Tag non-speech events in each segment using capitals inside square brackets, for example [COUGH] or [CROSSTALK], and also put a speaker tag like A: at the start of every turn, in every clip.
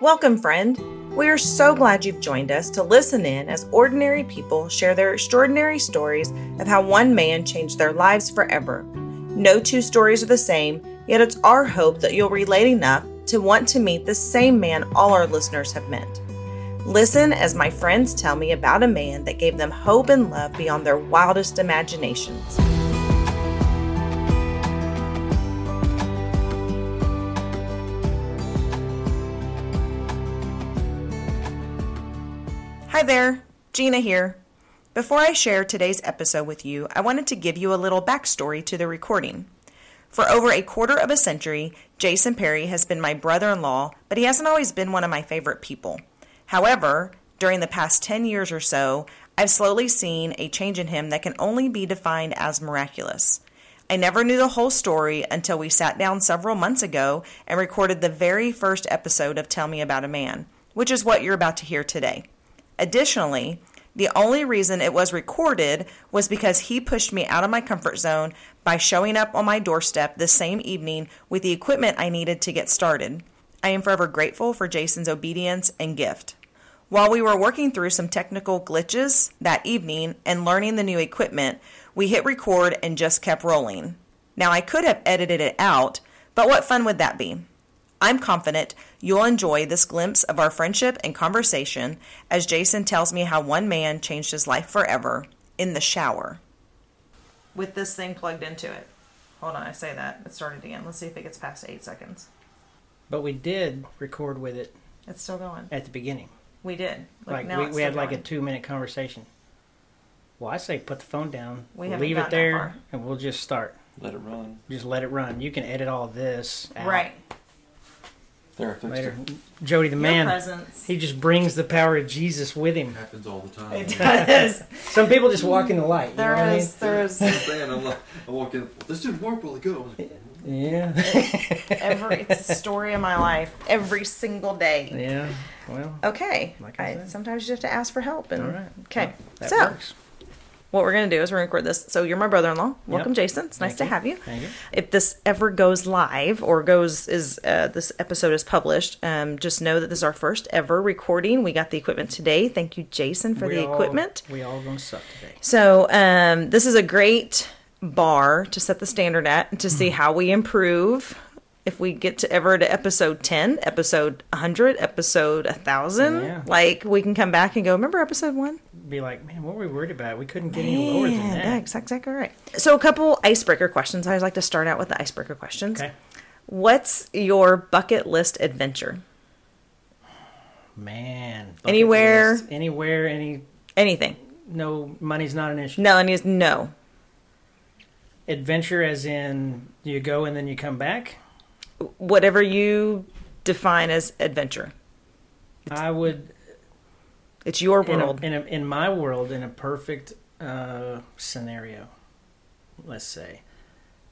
A: Welcome, friend. We are so glad you've joined us to listen in as ordinary people share their extraordinary stories of how one man changed their lives forever. No two stories are the same, yet it's our hope that you'll relate enough to want to meet the same man all our listeners have met. Listen as my friends tell me about a man that gave them hope and love beyond their wildest imaginations. Hi there, Gina here. Before I share today's episode with you, I wanted to give you a little backstory to the recording. For over a quarter of a century, Jason Perry has been my brother in law, but he hasn't always been one of my favorite people. However, during the past 10 years or so, I've slowly seen a change in him that can only be defined as miraculous. I never knew the whole story until we sat down several months ago and recorded the very first episode of Tell Me About a Man, which is what you're about to hear today. Additionally, the only reason it was recorded was because he pushed me out of my comfort zone by showing up on my doorstep the same evening with the equipment I needed to get started. I am forever grateful for Jason's obedience and gift. While we were working through some technical glitches that evening and learning the new equipment, we hit record and just kept rolling. Now, I could have edited it out, but what fun would that be? I'm confident you'll enjoy this glimpse of our friendship and conversation as Jason tells me how one man changed his life forever in the shower. With this thing plugged into it. Hold on, I say that. It started again. Let's see if it gets past eight seconds.
B: But we did record with it
A: It's still going.
B: at the beginning.
A: We did.
B: Like
A: now
B: we, we had
A: still
B: like a two minute conversation. Well, I say put the phone down,
A: We haven't
B: leave it there, and we'll just start.
C: Let it run.
B: Just let it run. You can edit all this out
A: Right.
C: There, I fixed
B: later.
C: it.
B: Jody the
A: Your
B: man,
A: presence.
B: he just brings the power of Jesus with him.
C: happens all the time.
A: It does. [LAUGHS]
B: Some people just walk in the light. You know
A: There
B: what
A: is. There is. [LAUGHS]
C: I'm saying, I'm like, I walk in. This didn't work. Will it go?
B: mean? Yeah.
A: Every. It's a story of my life. Every single day.
B: yeah. Well,
A: Okay.
B: Like I
A: I,
B: said.
A: sometimes you have to ask for help. And
B: all right.
A: okay.
B: That
A: so
B: works.
A: What we're gonna do is we're gonna record this. So you're my brother-in-law. Welcome,
B: Yep.
A: Jason. It's nice
B: Thank
A: to have you.
B: Thank you.
A: If this ever goes live or goes is uh, this episode is published, um, just know that this is our first ever recording. We got the equipment today. Thank you, Jason, for
B: We
A: the
B: all-
A: equipment.
B: We all gonna suck today.
A: So um, this is a great bar to set the standard at and to see
B: Mm-hmm.
A: how we improve. If we get to ever to episode ten, episode hundred, episode thousand,
B: Yeah.
A: like we can come back and go. Remember episode one?
B: Be like, man, what were we worried about? We couldn't get any lower than that.
A: that's exactly right. So a couple icebreaker questions. I always like to start out with the icebreaker questions.
B: Okay.
A: What's your bucket list adventure?
B: Man.
A: Anywhere.
B: list. Anywhere. Any.
A: Anything?
B: No, money's not an issue.
A: No, and is no.
B: Adventure, as in you go and then you come back.
A: Whatever you define as adventure.
B: I would
A: It's your
B: in, a,
A: world.
B: in, a, in my world in a perfect uh, scenario. Let's say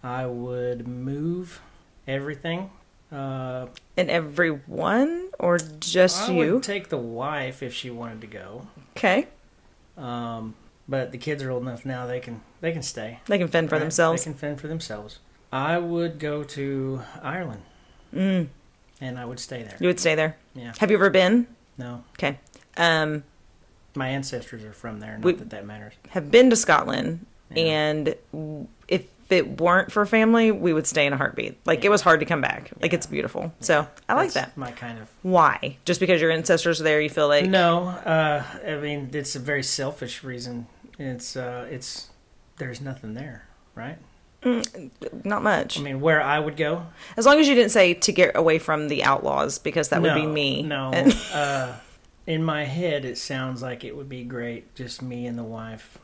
B: I would move everything. Uh,
A: And everyone or just
B: I
A: you?
B: would take the wife if she wanted to go.
A: okay.
B: Um, but the kids are old enough now; they can they can stay.
A: They can fend for
B: right?
A: themselves.
B: They can fend for themselves. I would go to Ireland
A: Mm,
B: and I would stay there.
A: you would stay there.
B: Yeah.
A: Have you ever been?
B: No,
A: Okay. Um,
B: my ancestors are from there. Not that that matters.
A: have been to Scotland,
B: Yeah.
A: and if it weren't for family, we would stay in a heartbeat. Like it was hard to come back. Like
B: Yeah.
A: it's beautiful. So I like
B: That's
A: that.
B: My kind of
A: Why? Just because your ancestors are there, you feel like
B: no. Uh, I mean, it's a very selfish reason. It's uh, it's there's nothing there, right?
A: Not much.
B: I mean, where I would go.
A: As long as you didn't say to get away from the outlaws, because that would be me.
B: No.
A: And-
B: uh, [LAUGHS] in my head, it sounds like it would be great, just me and the wife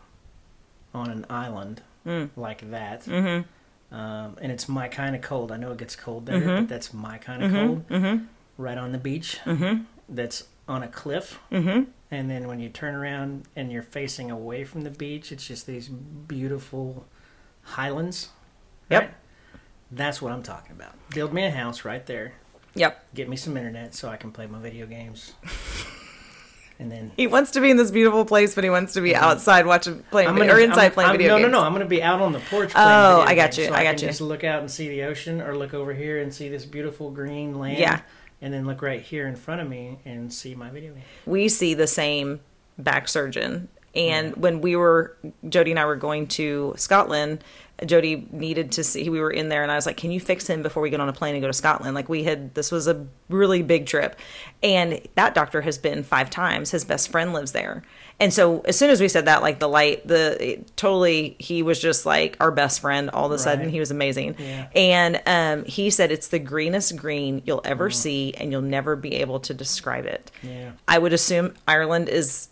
B: on an island
A: Mm.
B: like that.
A: mm-hmm.
B: Um, and it's my kind of cold. I know it gets cold there,
A: Mhm.
B: but that's my kind of
A: Mm-hmm.
B: cold.
A: Mm-hmm.
B: Right on the beach.
A: Mm-hmm.
B: That's on a cliff.
A: Mm-hmm.
B: And then when you turn around and you're facing away from the beach, it's just these beautiful highlands.
A: Yep.
B: right? That's what I'm talking about. Build me a house right there.
A: Yep.
B: Get me some internet so I can play my video games. [LAUGHS] and then
A: He wants to be in this beautiful place, but he wants to be outside watching playing video, or inside
B: I'm-
A: playing
B: I'm-
A: video
B: no,
A: games.
B: No, no, no. I'm going to be out on the porch. Playing
A: Oh, I got you,
B: So
A: I got
B: can
A: you.
B: Just look out and see the ocean, or look over here and see this beautiful green land.
A: Yeah.
B: and then look right here in front of me and see my video game.
A: we see the same back surgeon. And when we were, Jody and I were going to Scotland, Jody needed to see, we were in there and I was like, can you fix him before we get on a plane and go to Scotland? Like we had, this was a really big trip. And that doctor has been five times. His best friend lives there. And so as soon as we said that, like the light, the totally, he was just like our best friend all of a sudden. He was amazing.
B: Yeah.
A: And um, he said it's the greenest green you'll ever see and you'll never be able to describe it.
B: Yeah.
A: I would assume Ireland is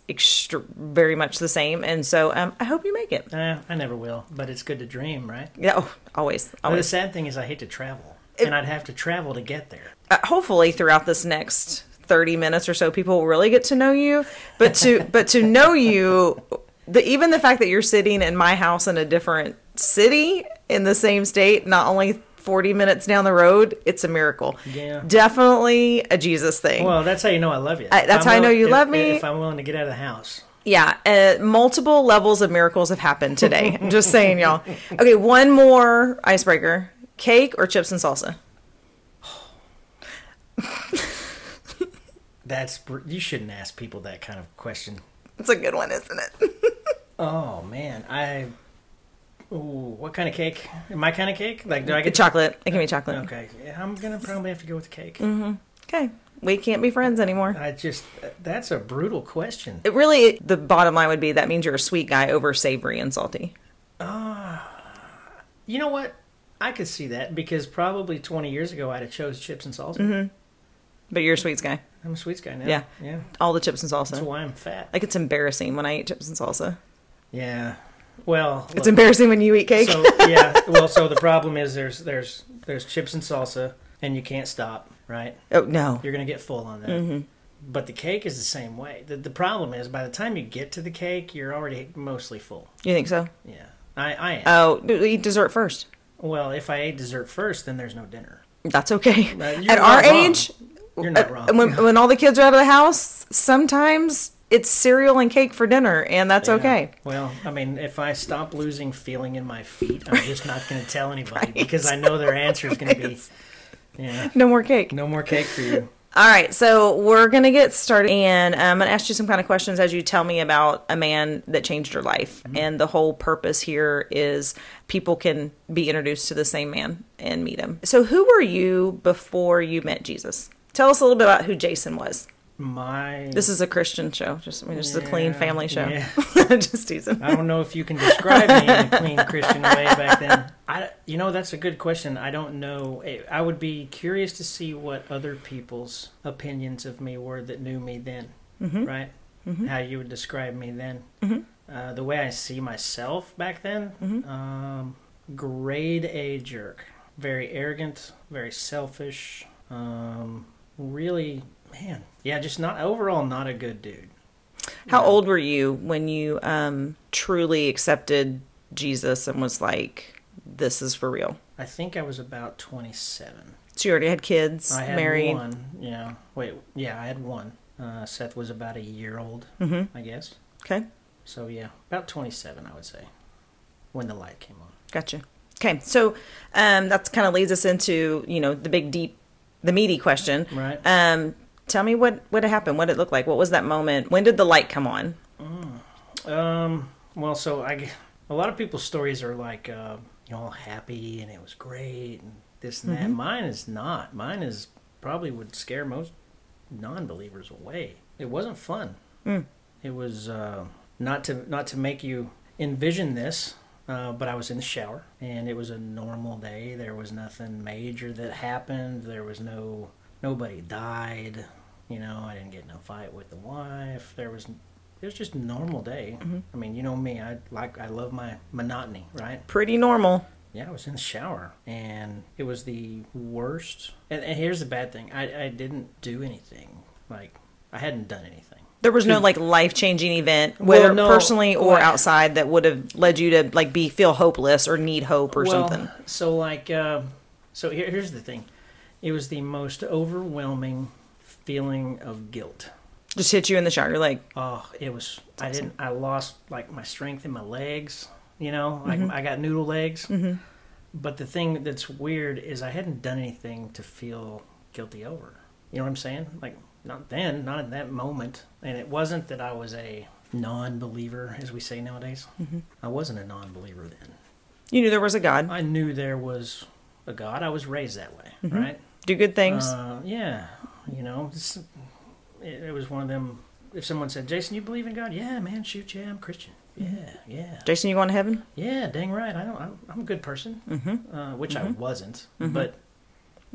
A: very much the same, and so um, I hope you make it.
B: Eh, I never will, but it's good to dream, right?
A: Yeah, oh, always,
B: But the sad thing is, I hate to travel,
A: It-
B: and I'd have to travel to get there.
A: Uh, hopefully, throughout this next thirty minutes or so, people will really get to know you. But to [LAUGHS] but to know you, the even the fact that you're sitting in my house in a different city in the same state, not only. 40 minutes down the road, it's a miracle.
B: Yeah.
A: Definitely a Jesus thing.
B: Well, that's how you know I love you.
A: I- that's
B: I'm
A: how I know you
B: if-
A: love me.
B: If I'm willing to get out of the house.
A: Yeah, uh, multiple levels of miracles have happened today. I'm [LAUGHS] just saying, y'all. Okay, one more icebreaker: cake or chips and salsa? [LAUGHS]
B: That's you shouldn't ask people that kind of question.
A: It's a good one, isn't it? [LAUGHS]
B: Oh man, I. Ooh, what kind of cake? My kind of cake? Like, do I
A: Get chocolate. It can be chocolate.
B: Okay, yeah, I'm gonna probably have to go with the cake.
A: Okay, we can't be friends anymore.
B: I just that's a brutal question.
A: It really, the bottom line would be that means you're a sweet guy over savory and salty.
B: Ah, You know what? I could see that because probably 20 years ago I'd have chose chips and salsa.
A: Mm-hmm. But you're a sweets guy.
B: I'm a sweets guy now.
A: Yeah.
B: yeah.
A: All the chips and salsa.
B: That's why I'm fat.
A: Like it's embarrassing when I eat chips and salsa.
B: Yeah. Well,
A: It's
B: look,
A: embarrassing when you eat cake.
B: so yeah. [LAUGHS] Well, so the problem is there's there's there's chips and salsa, and you can't stop. Right?
A: oh no.
B: You're gonna get full on that.
A: Mm-hmm.
B: But the cake is the same way. The, the problem is by the time you get to the cake, you're already mostly full.
A: You think so?
B: Yeah. I, I am.
A: Oh, do- eat dessert first.
B: well, if I ate dessert first, then there's no dinner.
A: That's okay.
B: Uh,
A: At our
B: wrong.
A: age,
B: You're not
A: Uh,
B: wrong.
A: When, when all the kids are out of the house, sometimes it's cereal and cake for dinner, and that's
B: Yeah.
A: okay.
B: Well, I mean, if I stop losing feeling in my feet, I'm just not going to tell [LAUGHS] anybody
A: Right.
B: because I know their answer is going to be, yeah,
A: No more cake.
B: no more cake for you.
A: All right, so we're gonna get started, and I'm gonna ask you some kind of questions as you tell me about a man that changed your life. And the whole purpose here is people can be introduced to the same man and meet him. So, who were you before you met Jesus? Tell us a little bit about who Jason was.
B: My,
A: This is a Christian show, just I mean, just a clean family show.
B: yeah. [LAUGHS]
A: just teasing.
B: I don't know if you can describe me in a clean Christian way back then. I, you know, that's a good question. I don't know. I would be curious to see what other people's opinions of me were that knew me then,
A: Mm-hmm.
B: right? How you would describe me then.
A: Mhm.
B: Uh, the way I see myself back then,
A: Mhm.
B: um, grade A jerk. Very arrogant, very selfish. Um, really, man, yeah, just not overall not a good dude.
A: How
B: Yeah.
A: old were you when you um, truly accepted Jesus and was like, "This is for real"?
B: I think I was about 27.
A: So you already had kids,
B: I had
A: married.
B: one. Yeah. Wait. Yeah, I had one. Uh, Seth was about a year old,
A: Mm-hmm.
B: I guess.
A: Okay,
B: So yeah, about 27, I would say, when the light came on.
A: gotcha. Okay, so um, that kind of leads us into you know the big deep, the meaty question.
B: Right.
A: Um, tell me what what happened. What it looked like. What was that moment? When did the light come on?
B: Um. Well, so I, a lot of people's stories are like, uh, you know, all happy and it was great and this and that.
A: Mhm.
B: Mine is not. Mine is probably would scare most non-believers away. It wasn't fun.
A: Mm.
B: It was uh, not to not to make you envision this. Uh, but I was in the shower, and it was a normal day. There was nothing major that happened. There was no nobody died. You know, I didn't get in a fight with the wife. There was it was just a normal day.
A: Mhm.
B: I mean, you know me. I like I love my monotony, right?
A: Pretty normal.
B: Yeah, I was in the shower, and it was the worst. And, and here's the bad thing: I I didn't do anything. Like I hadn't done anything.
A: There was no like life changing event,
B: Well,
A: whether
B: no,
A: personally or
B: well-
A: outside, that would have led you to like be feel hopeless or need hope or
B: well,
A: something.
B: So like, uh, so here, here's the thing: it was the most overwhelming feeling of guilt.
A: Just hit you in the shower. You're like,
B: Oh, it was. I didn't. I lost like my strength in my legs. You know, like
A: Mhm.
B: I got noodle legs.
A: Mhm.
B: But the thing that's weird is I hadn't done anything to feel guilty over. You know what I'm saying? Like, not then, not in that moment. And it wasn't that I was a non believer, as we say nowadays.
A: Mm-hmm.
B: I wasn't a non believer then.
A: You knew there was a God.
B: I knew there was a God. I was raised that way, right?
A: Do good things.
B: Uh, yeah, you know, it, it was one of them. If someone said, "Jason, you believe in God?" Yeah, man, shoot, yeah, I'm Christian. Yeah, yeah,
A: Jason, you going to heaven?
B: yeah. Dang right, I don't. I'm, I'm a good person, mm-hmm. uh, which I wasn't, but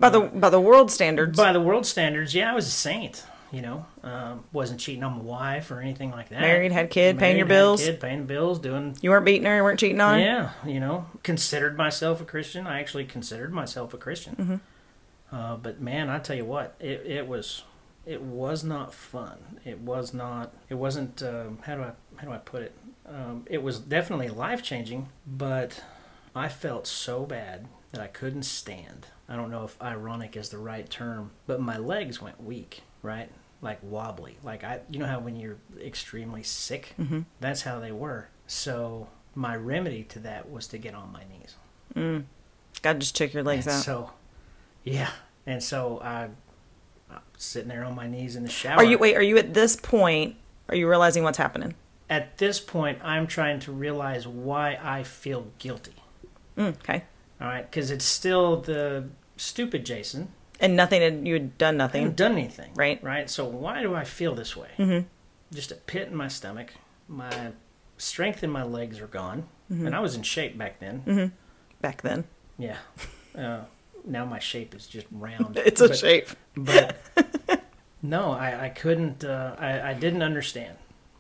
A: By the by the world standards.
B: by the world standards, yeah, I was a saint. You know, um, wasn't cheating on my wife or anything like that.
A: Married, had kid, paying your bills.
B: kid, paying bills, doing
A: You weren't beating her, you weren't cheating on her.
B: Yeah, you know, considered myself a Christian. I actually considered myself a Christian.
A: Mm-hmm.
B: Uh, but man, I tell you what, it, it was, it was not fun. It was not. It wasn't. Um, how do I how do I put it? Um, it was definitely life changing, but I felt so bad that I couldn't stand. I don't know if ironic is the right term, but my legs went weak. Right. Like wobbly, like I, you know how when you're extremely sick,
A: Mm-hmm.
B: that's how they were. So my remedy to that was to get on my knees.
A: Mm. God just took your legs
B: and
A: out.
B: So, yeah, and so I, I'm sitting there on my knees in the shower.
A: Are you wait? Are you at this point? Are you realizing what's happening?
B: At this point, I'm trying to realize why I feel guilty.
A: Mm, okay.
B: All right, because it's still the stupid Jason.
A: And nothing had you had done
B: I
A: nothing.
B: haven't done anything.
A: Right.
B: Right. So why do I feel this way?
A: Mhm.
B: Just a pit in my stomach. My strength in my legs are gone,
A: Mm-hmm.
B: and I was in shape back then.
A: Mm. Back then,
B: Yeah. [LAUGHS] Uh, now my shape is just round. [LAUGHS]
A: it's a
B: But-
A: shape.
B: But [LAUGHS] no, I, I couldn't, uh, I, I didn't understand.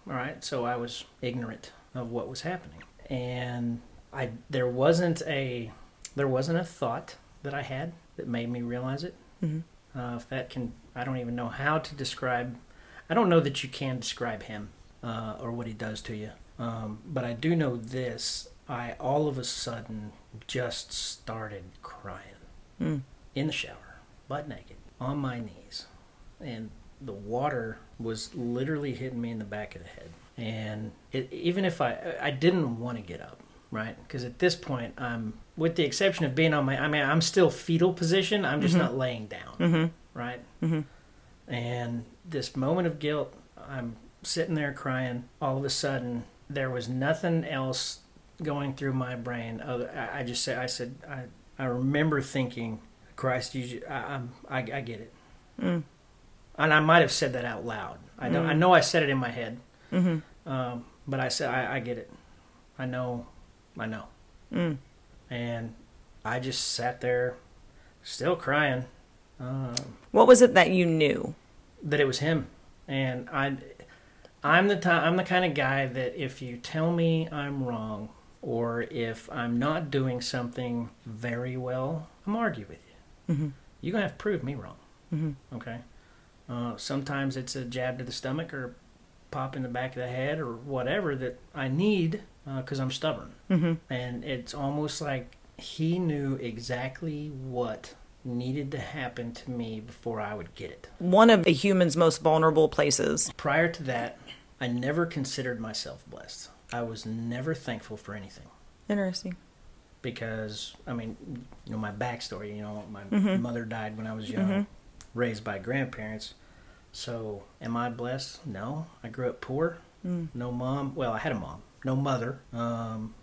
B: All right. So I was ignorant of what was happening. And I, there wasn't a, there wasn't a thought that I had that made me realize it.
A: Mhm.
B: Uh, if that can, I don't even know how to describe, I don't know that you can describe him uh, or what he does to you. Um, but I do know this. I all of a sudden just started crying
A: Mm.
B: in the shower, butt naked, on my knees. And the water was literally hitting me in the back of the head. And it, even if I, I didn't want to get up, right? Because at this point, I'm, with the exception of being on my, I mean, I'm still fetal position. I'm just not laying down,
A: Mm-hmm.
B: right?
A: Mhm.
B: And this moment of guilt, I'm sitting there crying. All of a sudden, there was nothing else going through my brain. Other, I, I just said, I said, I, I remember thinking, Christ, you, I, I'm, I, I get it.
A: Mm.
B: And I might have said that out loud. I know, I
A: Mm.
B: know, I said it in my head,
A: Mm-hmm.
B: um, but I said, I, I get it. I know, I know.
A: Mm.
B: And I just sat there, still crying. Um,
A: What was it that you knew?
B: that it was him and i i'm the time i'm the kind of guy that if you tell me i'm wrong or if i'm not doing something very well i'm argue with you
A: Mm-hmm.
B: you're gonna have to prove me wrong
A: Mm-hmm.
B: okay uh, sometimes it's a jab to the stomach or pop in the back of the head or whatever that i need because i'm stubborn
A: Mm-hmm.
B: and it's almost like he knew exactly what needed to happen to me before i would get it
A: One of a human's most vulnerable places.
B: Prior to that, I never considered myself blessed. I was never thankful for anything
A: Interesting.
B: because, I mean, you know, my backstory, you know, my
A: Mhm.
B: mother died when I was young,
A: Mhm.
B: raised by grandparents. So, am I blessed? No. I grew up poor.
A: Mm.
B: No mom. Well, I had a mom. No mother. Um,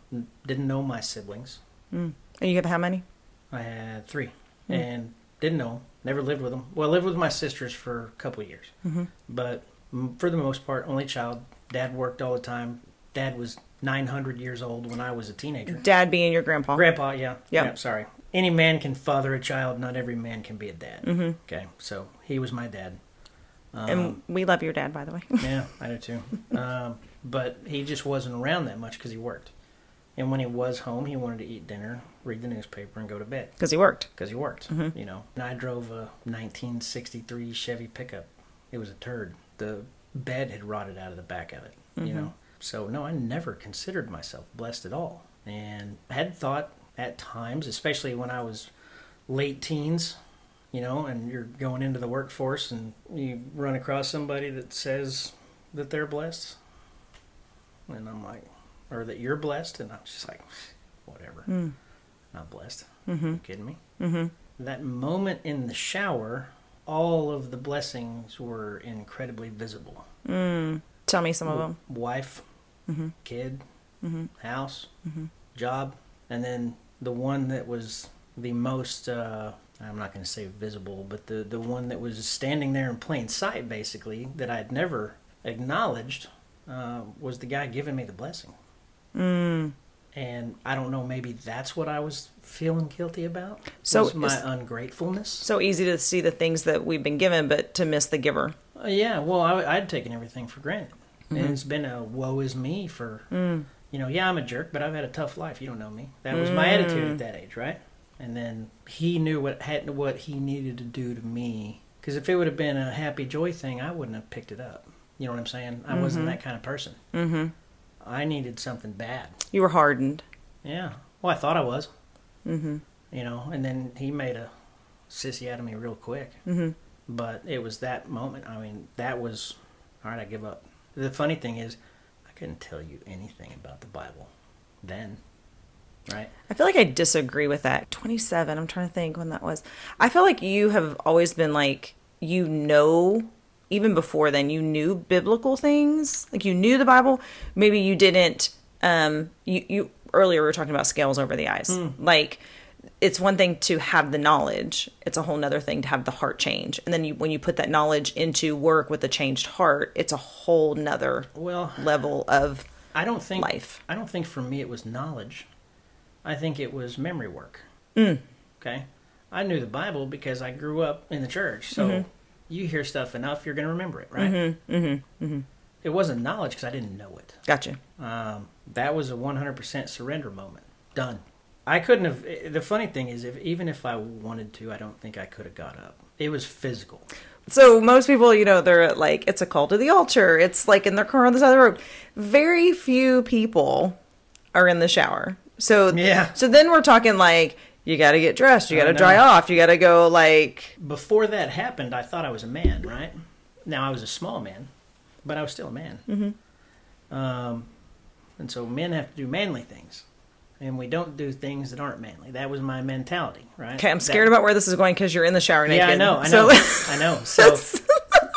B: didn't know my siblings.
A: Mm. And you have how many?
B: I had three,
A: Hmm.
B: and didn't know. 'em, Never lived with them. Well, I lived with my sisters for a couple of years,
A: Mm-hmm.
B: but mm, for the most part, only child. Dad worked all the time. Dad was 900 years old when I was a teenager.
A: Dad being your grandpa.
B: Grandpa, yeah,
A: Yep.
B: yeah. Sorry, any man can father a child. Not every man can be a dad.
A: mm-hmm.
B: Okay, so he was my dad. Um,
A: and we love your dad, by the way.
B: yeah, I do [LAUGHS] too. Um, but he just wasn't around that much because he worked. And when he was home, he wanted to eat dinner, read the newspaper, and go to bed
A: Because he worked.
B: because he worked.
A: Mhm.
B: You know, and I drove a 1963 Chevy pickup. It was a turd. The bed had rotted out of the back of it. You
A: Mhm.
B: know, so no, I never considered myself blessed at all, and I had thought at times, especially when I was late teens. You know, and you're going into the workforce, and you run across somebody that says that they're blessed, and I'm like, or that you're blessed, and I'm just like, whatever,
A: Mm.
B: not blessed.
A: Mm-hmm.
B: You kidding me?
A: Mm-hmm.
B: that moment in the shower, all of the blessings were incredibly visible. Mm.
A: Tell me some of them.
B: Wife,
A: Mm-hmm.
B: kid, house, job, and then the one that was the most. Uh, I'm not going to say visible, but the the one that was standing there in plain sight, basically, that I'd never acknowledged, uh, was the guy giving me the blessing.
A: Mm.
B: And I don't know, maybe that's what I was feeling guilty about.
A: So
B: my ungratefulness.
A: So easy to see the things that we've been given, but to miss the giver.
B: Uh, yeah, well, I, I'd taken everything for granted,
A: Mm-hmm.
B: and it's been a woe is me for,
A: Mm.
B: you know, yeah, I'm a jerk, but I've had a tough life. You don't know me. That was my attitude
A: Mm.
B: at that age, right? And then he knew what had what he needed to do to me, because if it would have been a happy joy thing, I wouldn't have picked it up. You know what I'm saying? I wasn't that kind of person.
A: Mm-hmm.
B: I needed something bad.
A: You were hardened.
B: Yeah. Well, I thought I was.
A: Mm-hmm.
B: You know, and then he made a sissy out of me real quick.
A: Mm-hmm.
B: But it was that moment. I mean, that was all right. I give up. The funny thing is, I couldn't tell you anything about the Bible then, right?
A: I feel like I disagree with that. 27, I'm trying to think when that was. I feel like you have always been like, you know, even before then, you knew biblical things. Like you knew the Bible. Maybe you didn't, um, you, you, earlier we were talking about scales over the eyes. Like, it's one thing to have the knowledge it's a whole nother thing to have the heart change and then you, when you put that knowledge into work with a changed heart it's a whole nother
B: Well,
A: level of
B: I don't think
A: life.
B: I don't think for me it was knowledge. I think it was memory work.
A: Mm.
B: Okay, I knew the Bible because I grew up in the church. So
A: Mm-hmm.
B: You hear stuff enough, you're going to remember it, right? Mm-hmm, mm-hmm, It wasn't knowledge because I didn't know it.
A: gotcha
B: Um, that was a 100% surrender moment. Done. I couldn't have. The funny thing is, if even if I wanted to, I don't think I could have got up. It was physical.
A: So most people, you know, they're like, it's a call to the altar. It's like in their car on the side of the road. Very few people are in the shower. So
B: Yeah.
A: So then we're talking like you got to get dressed, you got to dry off, you got to go like
B: Before that happened, I thought I was a man, right? Now I was a small man, but I was still a man. Mm-hmm. Um, and so men have to do manly things, and we don't do things that aren't manly. That was my mentality, right?
A: okay, I'm scared
B: That-
A: about where this is going because you're in the shower naked.
B: Yeah, I know, I
A: So-
B: know, I know. [LAUGHS] So,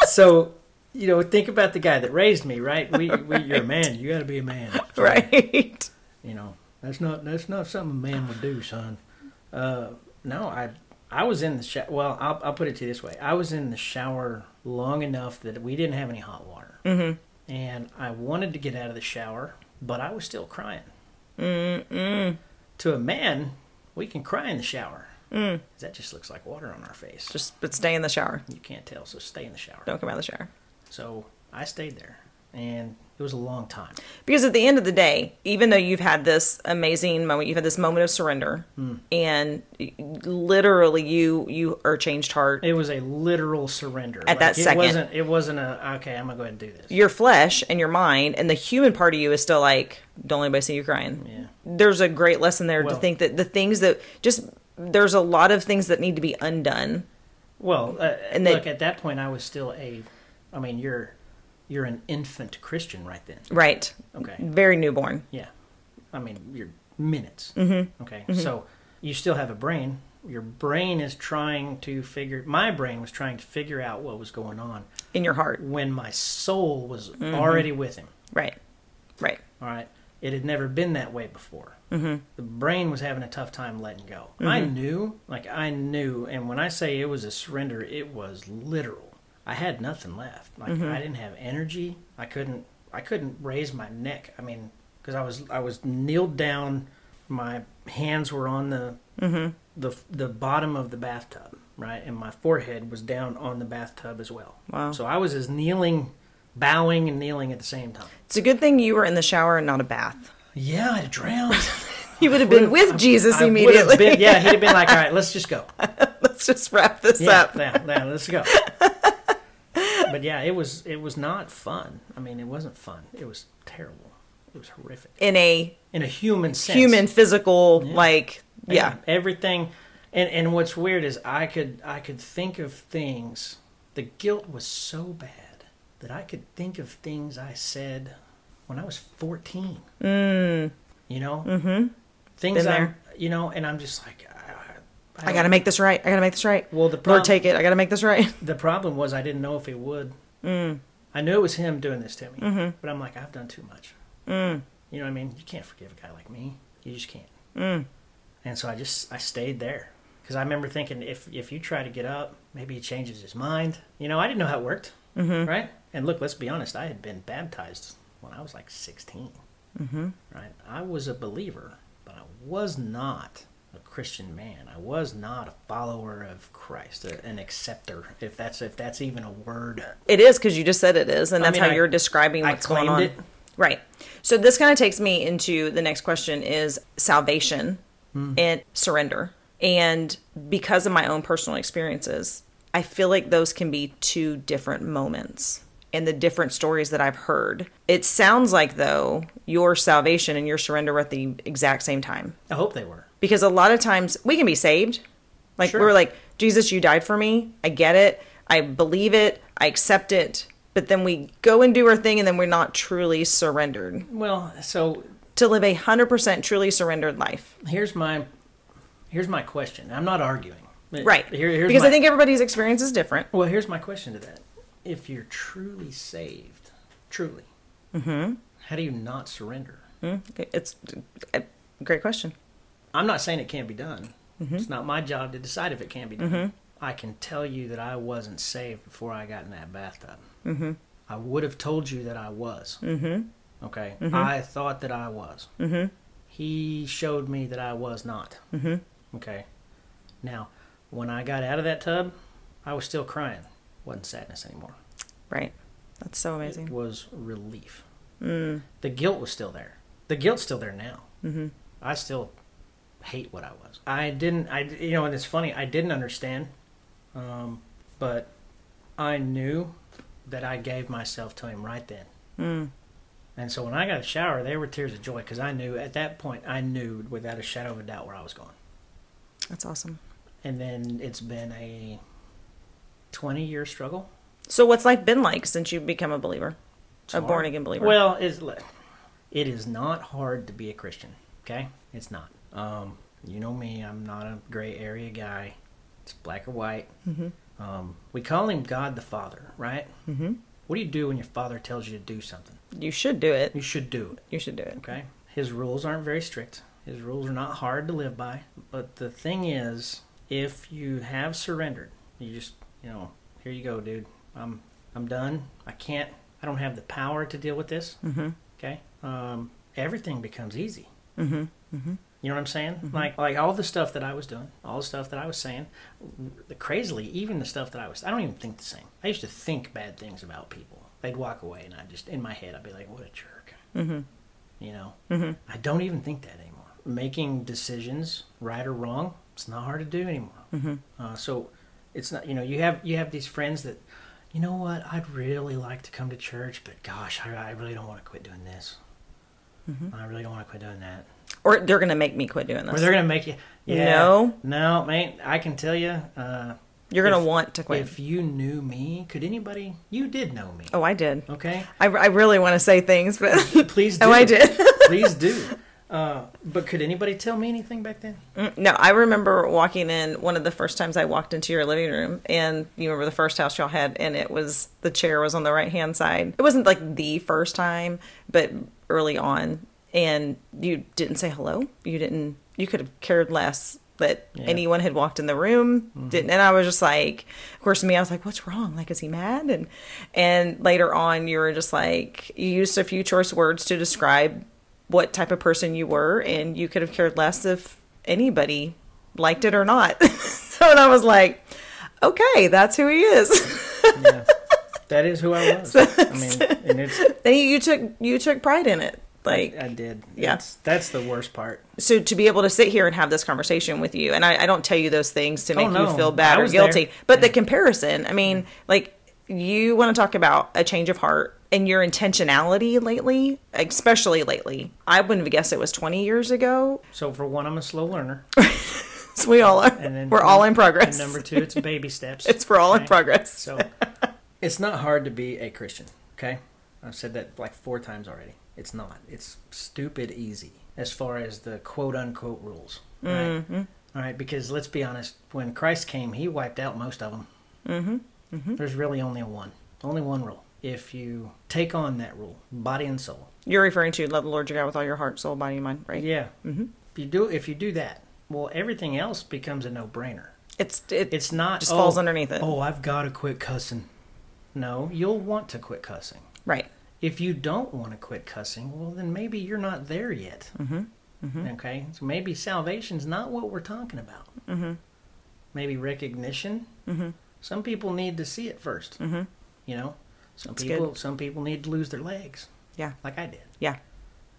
B: so you know, think about the guy that raised me, right? We, we you're a man. You got to be a man, [LAUGHS] So,
A: right.
B: You know, that's not that's not something a man would do, son. Uh, no, I I was in the shower. Well, I'll I'll put it to you this way: I was in the shower long enough that we didn't have any hot water, mm-hmm. and I wanted to get out of the shower, but I was still crying. Mm-mm. To a man, we can cry in the shower. Mm. That just looks like water on our face.
A: Just but stay in the shower.
B: You can't tell, so stay in the shower.
A: Don't come out of the shower.
B: So I stayed there, and it was a long time.
A: Because at the end of the day, even though you've had this amazing moment, you've had this moment of surrender,
B: Hmm. and
A: literally you you are changed heart.
B: It was a literal surrender.
A: At that
B: it
A: second.
B: wasn't. It wasn't a okay. I'm gonna go ahead and do this.
A: Your flesh and your mind and the human part of you is still like, don't let anybody see you crying.
B: Yeah.
A: There's a great lesson there to think that the things that just there's a lot of things that need to be undone.
B: Well, uh,
A: And they-
B: look at that point, I was still a. I mean, you're you're an infant Christian right then.
A: Right.
B: Okay.
A: Very newborn.
B: Yeah. I mean, you're minutes. Mm-hmm. Okay. So you still have a brain. Your brain is trying to figure. My brain was trying to figure out what was going on
A: In your heart.
B: when my soul was
A: Mm-hmm.
B: already with him.
A: Right. Right.
B: All right. It had never been that way before. Mm-hmm. The brain was having a tough time letting go. I knew, like, I knew, and when I say it was a surrender, it was literal. I had nothing left. Like, mm-hmm. I didn't have energy. I couldn't, I couldn't raise my neck. I mean, because I was, I was kneeled down. My hands were on the, mm-hmm. the, the bottom of the bathtub, right, and my forehead was down on the bathtub as well.
A: Wow.
B: So I was as kneeling, bowing, and kneeling at the same time.
A: It's a good thing you were in the shower and not a bath.
B: Yeah, I'd have drowned. [LAUGHS]
A: He would have been with Jesus
B: I
A: immediately.
B: been- yeah, he'd have been like, "All right, let's just go." [LAUGHS]
A: Let's just wrap this
B: Yeah,
A: up.
B: yeah, yeah, let's go. [LAUGHS] but yeah, it was it was not fun. I mean, it wasn't fun. It was terrible. It was horrific
A: In a
B: in a human sense.
A: human, physical, like, yeah.
B: And everything. And and what's weird is I could I could think of things. The guilt was so bad that I could think of things I said when I was fourteen. Mm. You know, mm-hmm. things
A: Been
B: I
A: there.
B: you know, and I'm just like I,
A: I got to make this right. I got to make this right.
B: Well, the
A: Lord, take it. I got to make this right. [LAUGHS]
B: The problem was I didn't know if he would. Mm. I knew it was him doing this to me, mm-hmm. but I'm like, I've done too much. Mm. You know what I mean? You can't forgive a guy like me. You just can't.
A: Mm.
B: And so I just I stayed there because I remember thinking if if you try to get up, maybe he changes his mind. You know, I didn't know how it worked, mm-hmm. right? And look, let's be honest. I had been baptized when I was like 16. Mm-hmm. Right? I was a believer, but I was not Christian man. I was not a follower of Christ, a, an acceptor, if that's if that's even a word.
A: It is because you just said it is, and
B: I
A: that's
B: mean,
A: how
B: I-
A: you're describing
B: I
A: what's going on.
B: it.
A: Right. So this kind of takes me into the next question: is salvation
B: Hmm.
A: and surrender. And because of my own personal experiences, I feel like those can be two different moments. And the different stories that I've heard, it sounds like though your salvation and your surrender were at the exact same time.
B: I hope they were.
A: Because a lot of times we can be saved like
B: Sure.
A: we're like jesus you died for me i get it i believe it i accept it but then we go and do our thing and then we're not truly surrendered
B: Well, so
A: to live a 100% truly surrendered life
B: here's my here's my question. I'm not arguing.
A: right
B: Here, here's
A: because
B: my,
A: i think everybody's experience is different
B: Well, here's my question to that. If you're truly saved, truly, mm-hmm. how do you not surrender?
A: it's a great question
B: I'm not saying it can't be done. It's not my job to decide if it can be done. I can tell you that I wasn't saved before I got in that bathtub. Mm-hmm. I would have told you that I was. Mm-hmm. Okay. I thought that I was. Mm-hmm. He showed me that I was not. Mm-hmm. Okay. Now, when I got out of that tub, I was still crying. wasn't sadness anymore.
A: right that's so amazing.
B: It was relief. The guilt was still there. The guilt's still there now. Mm-hmm. I still hate what I was. I didn't. I you know, and it's funny. I didn't understand, um, but I knew that I gave myself to him right then.
A: Mm.
B: And so when I got a shower, there were tears of joy because I knew at that point I knew without a shadow of a doubt where I was going.
A: that's awesome
B: And then it's been a twenty year struggle.
A: so what's life been like since you've become a believer
B: It's
A: a born again believer
B: Well, it's, it is not hard to be a Christian. Okay, it's not. Um, you know me; I'm not a gray area guy. It's black or white.
A: Mm-hmm.
B: Um, we call him God the Father, right?
A: Mm-hmm.
B: What do you do when your father tells you to do something?
A: you should do it
B: You should do it.
A: you should do it
B: Okay. His rules aren't very strict. His rules are not hard to live by. But the thing is, if you have surrendered, you just, you know, here you go, dude. I'm, I'm done. I can't. I don't have the power to deal with this.
A: mm-hmm.
B: Okay. Um, everything becomes easy.
A: Mm-hmm. Mm-hmm.
B: You know what I'm saying? Like, like all the stuff that I was doing, all the stuff that I was saying, crazily, even the stuff that I was, I don't even think the same. I used to think bad things about people. They'd walk away, and I just, in my head, I'd be like, "What a jerk,"
A: Mm-hmm.
B: you know.
A: Mm-hmm.
B: I don't even think that anymore. Making decisions, right or wrong, it's not hard to do anymore.
A: Mm-hmm.
B: Uh, so it's not, you know, you have you have these friends that, you know what, I'd really like to come to church, but gosh, I, I really don't want to quit doing this. I really don't want to quit doing that.
A: Or they're gonna make me quit doing this
B: Or they're gonna make you. Yeah,
A: No.
B: no, man. I can tell you, uh,
A: You're gonna
B: if-
A: want to quit.
B: if you knew me, could anybody? You did know me.
A: oh, I did.
B: Okay,
A: I, I really want to say things, but
B: please. [LAUGHS] Do.
A: oh, I did. [LAUGHS]
B: please do. Uh, but could anybody tell me anything back then?
A: Mm, no, I remember walking in one of the first times I walked into your living room, and you remember the first house y'all had, and it was the chair was on the right hand side. It wasn't like the first time, but early on, and you didn't say hello. You didn't. You could have cared less that
B: Yeah.
A: anyone had walked in the room. Mm-hmm. Didn't, and I was just like, of course, me. I was like, what's wrong? Like, is he mad? And and later on, you were just like, you used a few choice words to describe what type of person you were, and you could have cared less if anybody liked it or not. [LAUGHS] so and I was like, okay, that's who he is.
B: Yeah, that is who I [LAUGHS] was. I mean, and it's. [LAUGHS]
A: you, you took you took pride in it. Like
B: I did.
A: Yeah.
B: It's, that's the worst part.
A: so to be able to sit here and have this conversation with you, and I, I don't tell you those things to
B: Oh,
A: make you feel bad or guilty,
B: there.
A: but the comparison, I mean, like you want to talk about a change of heart and your intentionality lately, especially lately. I wouldn't have guessed it was 20 years ago.
B: So for one, I'm a slow learner, [LAUGHS]
A: So we all are.
B: and then
A: We're all in progress.
B: And number two, it's baby steps. [LAUGHS]
A: it's for all in progress.
B: So it's not hard to be a Christian. Okay, I've said that like four times already. It's not. It's stupid easy as far as the quote unquote rules. Right?
A: Mhm.
B: All right, because let's be honest, when Christ came, he wiped out most of them. Mm-hmm. There's really only a one, only one rule. If you take on that rule, body and soul,
A: You're referring to love the Lord your God with all your heart, soul, body, and mind, right?
B: yeah. Mm-hmm. If you do, if you do that, well, everything else becomes a no-brainer.
A: It's it,
B: It's not
A: just
B: oh,
A: falls underneath it.
B: Oh, I've got to quit cussing. No, you'll want to quit cussing.
A: right.
B: If you don't want to quit cussing, well, then maybe you're not there yet. Mm-hmm. Okay, so maybe salvation's not what we're talking about. Mm-hmm. Maybe recognition. Mm-hmm. Some people need to see it 1st Mm-hmm. You know, some
A: That's
B: people
A: good.
B: some people need to lose their legs,
A: Yeah.
B: like I did.
A: Yeah.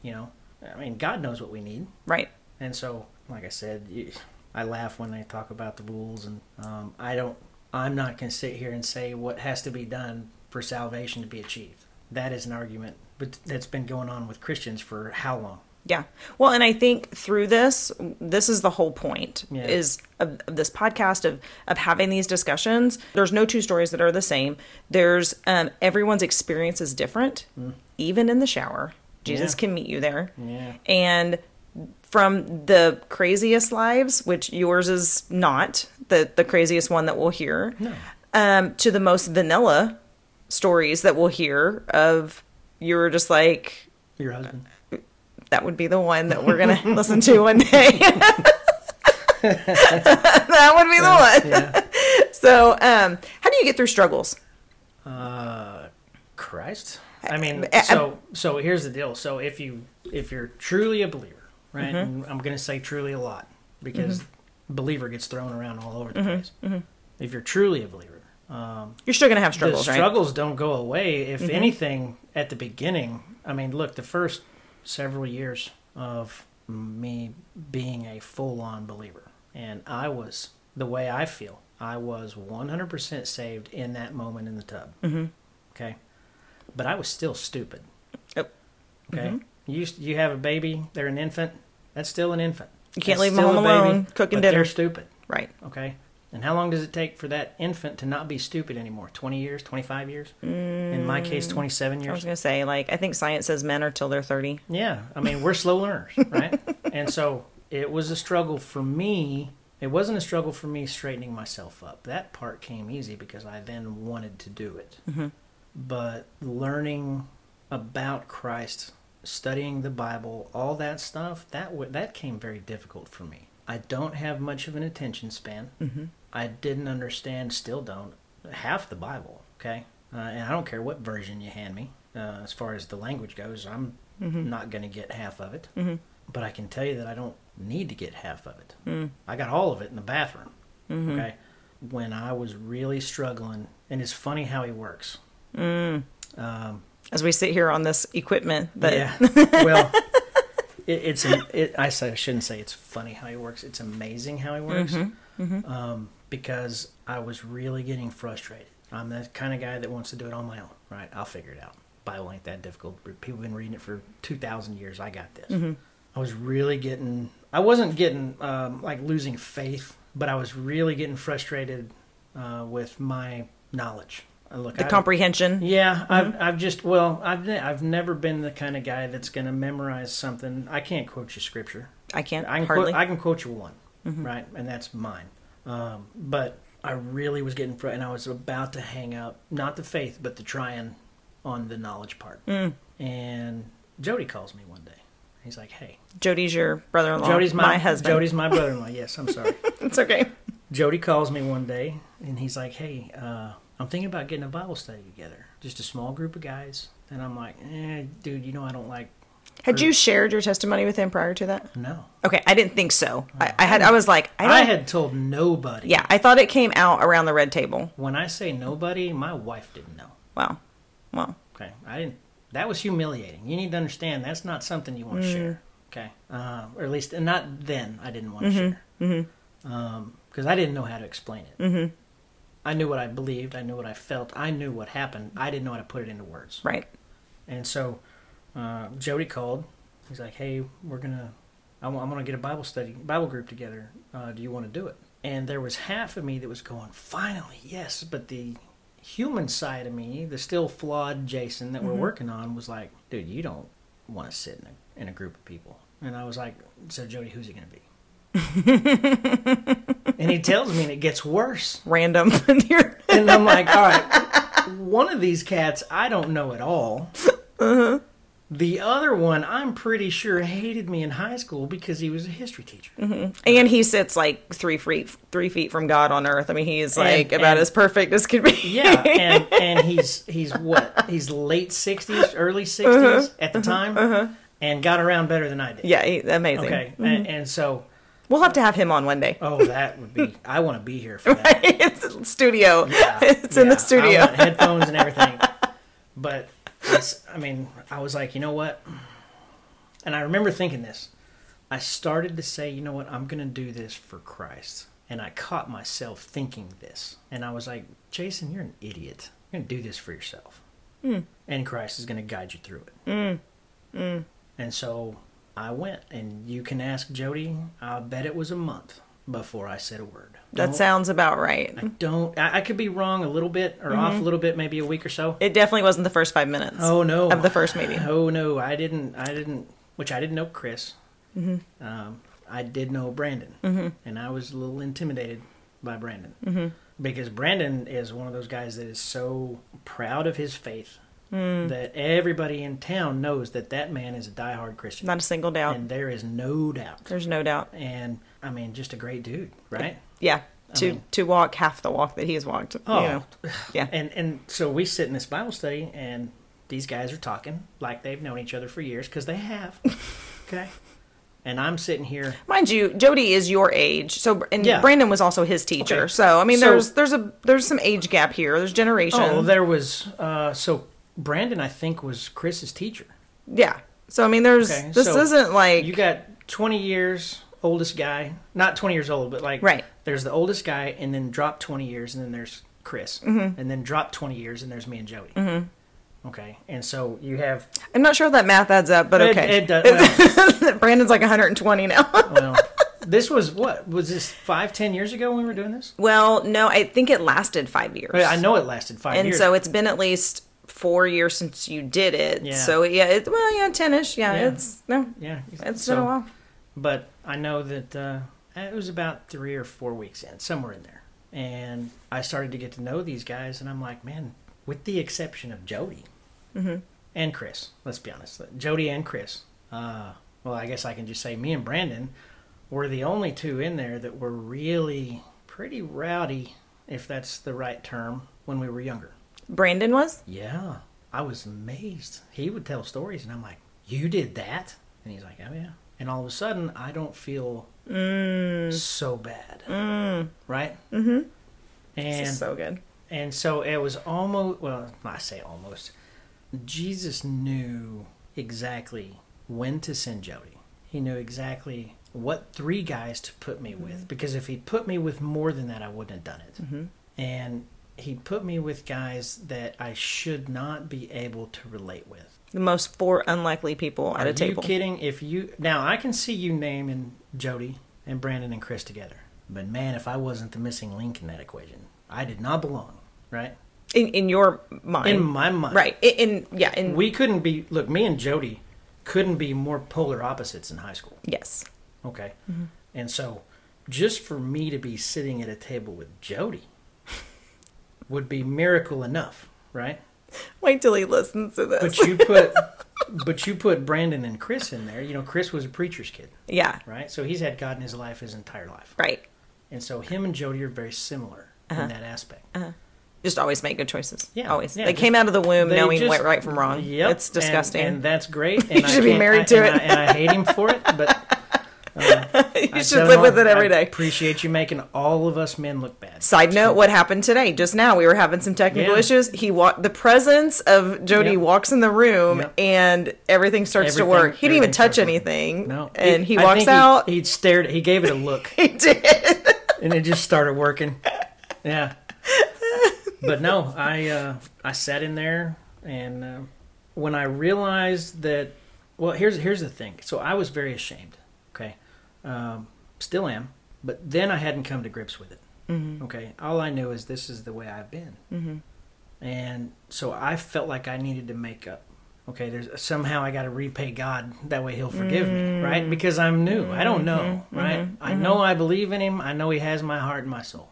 B: You know, I mean, God knows what we need.
A: Right.
B: And so, like I said, I laugh when they talk about the rules, and um, I don't. I'm not going to sit here and say what has to be done for salvation to be achieved. That is an argument, but that's been going on with Christians for how long?
A: Yeah. Well, and I think through this, this is the whole point
B: Yeah.
A: is of, of this podcast of of having these discussions. There's no two stories that are the same. There's um, everyone's experience is different, even in the shower. Jesus
B: Mm. Yeah.
A: can meet you there,
B: Yeah.
A: and from the craziest lives, which yours is not the the craziest one that we'll hear,
B: No.
A: um, to the most vanilla stories that we'll hear of you were just like
B: Your husband.
A: that would be the one that we're gonna [LAUGHS] listen to one day. [LAUGHS] that would be the one.
B: Yeah. [LAUGHS]
A: So, um, how do you get through struggles?
B: Uh, Christ. I mean, so so here's the deal. So if you if you're truly a believer, right? And I'm to say truly a lot because believer gets thrown around all over the place. If you're truly a believer, um,
A: You're still gonna have struggles,
B: the
A: right? Mm-hmm.
B: struggles don't go away. If anything, at the beginning, I mean, look, the first several years of me being a full-on believer, and I was the way I feel. I was 100% saved in that moment in the tub. Mm-hmm. Okay, but I was still stupid.
A: Yep.
B: Okay, you you have a baby, they're an infant. That's still an infant.
A: You can't
B: That's
A: leave 'em
B: still
A: home
B: a baby,
A: alone, cooking dinner.
B: They're stupid.
A: Right.
B: Okay. And how long does it take for that infant to not be stupid anymore? 20 years, 25 years? In my case, 27 years.
A: I was gonna say, like, I think science says men are till they're thirty.
B: Yeah. I mean, we're slow learners, [LAUGHS] right? and so it was a struggle for me. It wasn't a struggle for me straightening myself up. That part came easy because I then wanted to do it. But learning about Christ, studying the Bible, all that stuff, that w- that came very difficult for me. I don't have much of an attention span. Mm-hmm. I didn't understand, still don't, half the Bible. Okay, uh, and I don't care what version you hand me. Uh, as far as the language goes, I'm not going to get half of it. Mm-hmm. But I can tell you that I don't need to get half of it. Mm. I got all of it in the bathroom. Okay, when I was really struggling, and it's funny how he works. Um,
A: As we sit here on this equipment, that
B: yeah. [LAUGHS] well, it, it's it, I say I shouldn't say it's funny how he works. It's amazing how he works. Um, because I was really getting frustrated. I'm the kind of guy that wants to do it on my own. Right? I'll figure it out. Bible ain't that difficult. People have been reading it for two thousand years. I got this. I was really getting. I wasn't getting um, like losing faith, but I was really getting frustrated uh, with my knowledge. Uh, Look,
A: the
B: I-
A: comprehension.
B: yeah, I've I've just well, I've I've never been the kind of guy that's going to memorize something. I can't quote you scripture.
A: I can't
B: I can
A: hardly.
B: quote, I can quote you one, right, and that's mine. Um, but I really was getting fr- and I was about to hang up not the faith, but the trying on the knowledge part. And Jody calls me one day. He's like, "Hey,
A: Jody's your brother-in-law.
B: Jody's my,
A: husband.
B: Jody's my [LAUGHS] brother-in-law. Yes, I'm sorry."
A: It's okay.
B: Jody calls me one day and he's like, "Hey, uh, I'm thinking about getting a Bible study together, just a small group of guys." And I'm like, "Eh, dude, you know I don't like
A: Had you shared your testimony with him prior to that?
B: no."
A: Okay, I didn't think so. I, I had. I was like, I,
B: I,
A: don't,
B: had told nobody.
A: Yeah, I thought it came out around the red table.
B: When I say nobody, my wife didn't know.
A: Wow. Well,
B: Okay, I didn't. That was humiliating. You need to understand that's not something you want to share. Okay, uh, or at least and not then. I didn't want to share because I didn't know how to explain it. Mm-hmm. I knew what I believed. I knew what I felt. I knew what happened. I didn't know how to put it into words.
A: right.
B: And so uh, Jody called. He's like, "Hey, we're gonna, I I'm gonna get a Bible study, Bible group together. Uh, do you want to do it?" And there was half of me that was going, "Finally, yes," but the human side of me, the still flawed Jason that we're working on, was like, "Dude, you don't want to sit in a, in a group of people." And I was like, "So Jody, who's it gonna be?" [LAUGHS] and he tells me, and it gets worse.
A: Random. [LAUGHS]
B: And I'm like, all right, one of these cats I don't know at all. [LAUGHS] The other one, I'm pretty sure, hated me in high school because he was a history teacher. Mm-hmm.
A: and he sits like three feet three feet from God on earth. I mean, he's
B: And-
A: like about
B: and-
A: as perfect as could be.
B: Yeah, [LAUGHS] and and he's he's what? He's late 60s, early 60s
A: Uh-huh.
B: at the uh-huh. time, uh-huh. and got around better than I did.
A: yeah, he, amazing.
B: Okay, mm-hmm. and, and so,
A: We'll have to have him on one day.
B: oh, that would be. [LAUGHS] I want to be here for that.
A: it's studio.
B: Yeah, [LAUGHS]
A: it's in the studio.
B: Headphones and everything. But I mean, I was like, you know what? And I remember thinking this. I started to say, you know what? I'm going to do this for Christ. And I caught myself thinking this. And I was like, Jason, you're an idiot. You're going to do this for yourself. Hmm. And Christ is going to guide you through it. Hmm. Hmm. And so I went. And you can ask Jody. I bet it was a month before I said a word.
A: that
B: Don't-
A: sounds about right.
B: I don't. I, I could be wrong a little bit or off a mm-hmm. little bit, maybe a week or so.
A: It definitely wasn't the first five minutes.
B: Oh no!
A: Of the first meeting.
B: Oh no! I didn't. I didn't. Which I didn't know Chris. Mm-hmm. Um, I did know Brandon, mm-hmm. and I was a little intimidated by Brandon because Brandon is one of those guys that is so proud of his faith that everybody in town knows that that man is a diehard Christian,
A: Not a single doubt.
B: and there is no doubt.
A: There's no doubt.
B: And I mean, just a great dude, right?
A: Yeah. To
B: mean-
A: to walk half the walk that he has walked.
B: Oh,
A: You know. [SIGHS] Yeah.
B: And and so we sit in this Bible study, and these guys are talking like they've known each other for years because they have. [LAUGHS] okay. And I'm sitting here.
A: Mind you, Jody is your age, so and
B: Yeah.
A: Brandon was also his teacher.
B: Okay.
A: So I mean,
B: So-
A: there's there's a there's some age gap here. There's generation.
B: Oh, there was. Uh, so Brandon, I think, was Chris's teacher.
A: yeah. So I mean, there's
B: Okay,
A: this
B: so
A: isn't like
B: You got 20 years oldest guy, not 20 years old, but like
A: Right.
B: There's the oldest guy, and then drop 20 years, and then there's Chris,
A: Mm-hmm.
B: and then drop 20 years, and there's me and Joey. Mm-hmm. Okay, and so you have.
A: I'm not sure if that math adds up, but
B: It-
A: okay.
B: it does- [LAUGHS]
A: Brandon's like 120 now.
B: well, [LAUGHS] this was what was this five, ten years ago when we were doing this?
A: well, no, I think it lasted five years.
B: I know it lasted five
A: and
B: years.
A: And so it's been at least four years since you did it.
B: Yeah.
A: So yeah, it, well, yeah, ten-ish. Yeah,
B: Yeah.
A: it's no,
B: yeah,
A: it's
B: so,
A: been a while.
B: But I know that uh, it was about three or four weeks in, somewhere in there, and I started to get to know these guys, and I'm like, man, with the exception of Jody
A: Mm-hmm.
B: and Chris, let's be honest, Jody and Chris. Uh, well, I guess I can just say me and Brandon were the only two in there that were really pretty rowdy, if that's the right term, when we were younger.
A: Brandon was.
B: Yeah, I was amazed. He would tell stories, and I'm like, "You did that?" And he's like, "Oh yeah." And all of a sudden, I don't feel mm. so bad, mm. right? Mm-hmm.
A: This
B: And
A: is so good.
B: and so it was almost well, I say almost. Jesus knew exactly when to send Jody. He knew exactly what three guys to put me mm-hmm. with because if he'd put me with more than that, I wouldn't have done it. Mm-hmm. And he put me with guys that I should not be able to relate with.
A: The most four unlikely people at
B: Are
A: a table.
B: you kidding? If you now, I can see you naming Jody and Brandon and Chris together, but man, if I wasn't the missing link in that equation, I did not belong. Right
A: In in your mind.
B: in my mind,
A: right. In, in yeah. In
B: We couldn't be. Look, me and Jody couldn't be more polar opposites in high school.
A: yes.
B: Okay,
A: Mm-hmm.
B: and so just for me to be sitting at a table with Jody would be miracle enough, right?
A: Wait till he listens to this.
B: But you put, [LAUGHS] but you put Brandon and Chris in there. You know, Chris was a preacher's kid,
A: yeah.
B: right? So he's had God in his life his entire life,
A: Right.
B: and so him and Jody are very similar in uh-huh. that aspect. Uh-huh.
A: Just always make good choices.
B: Yeah,
A: Always.
B: yeah,
A: they
B: just-
A: came out of the womb knowing
B: just-
A: what right from wrong.
B: Yep,
A: It's disgusting.
B: and, that's great. [LAUGHS] And I
A: should be married
B: I-
A: to
B: and
A: it.
B: I, and I hate him for it, but [LAUGHS]
A: you
B: I
A: should live with it every day.
B: Appreciate you making all of us men look bad.
A: Side note: What happened today? Just now, we were having some technical
B: Yeah.
A: issues. He walked. The presence of Jody
B: Yep.
A: walks in the room,
B: Yep.
A: and everything starts to work. He didn't even touch anything.
B: No,
A: and he
B: I
A: walks out.
B: He, he stared. He gave it a look, [LAUGHS]
A: He did.
B: and it just started working. Yeah, but no, I uh, I sat in there, and uh, when I realized that, well, here's here's the thing. So I was very ashamed. Um, still am, but then I hadn't come to grips with it. Mm-hmm. Okay, all I knew is this is the way I've been, mm-hmm. and so I felt like I needed to make up okay, there's somehow I got to repay God that way He'll forgive me, mm. right? Because I'm new. I don't mm-hmm. know, right? I know I believe in Him. I know He has my heart and my soul,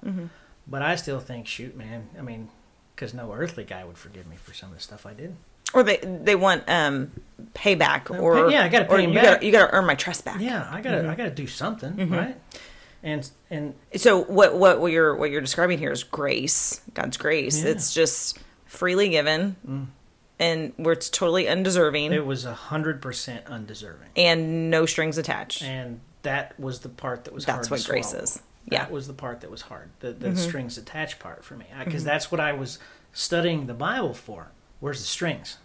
B: but I still think, shoot, man. I mean, because no earthly guy would forgive me for some of the stuff I did.
A: Or they they want um payback or
B: pay- yeah, I gotta pay
A: or
B: him
A: you gotta you gotta earn my trust back.
B: Yeah, I gotta I gotta do something, right? And and
A: So what what what you're what you're describing here is grace, God's grace.
B: Yeah. Mm.
A: It's just freely given, and where it's totally undeserving
B: it was a hundred percent undeserving.
A: and no strings attached.
B: and that was the part that was
A: That's
B: hard
A: what
B: to
A: grace
B: swallow.
A: is. Yeah. Mm-hmm.
B: that was the part that was hard the, the strings attached part for me because that's what i was studying the bible for where's the strings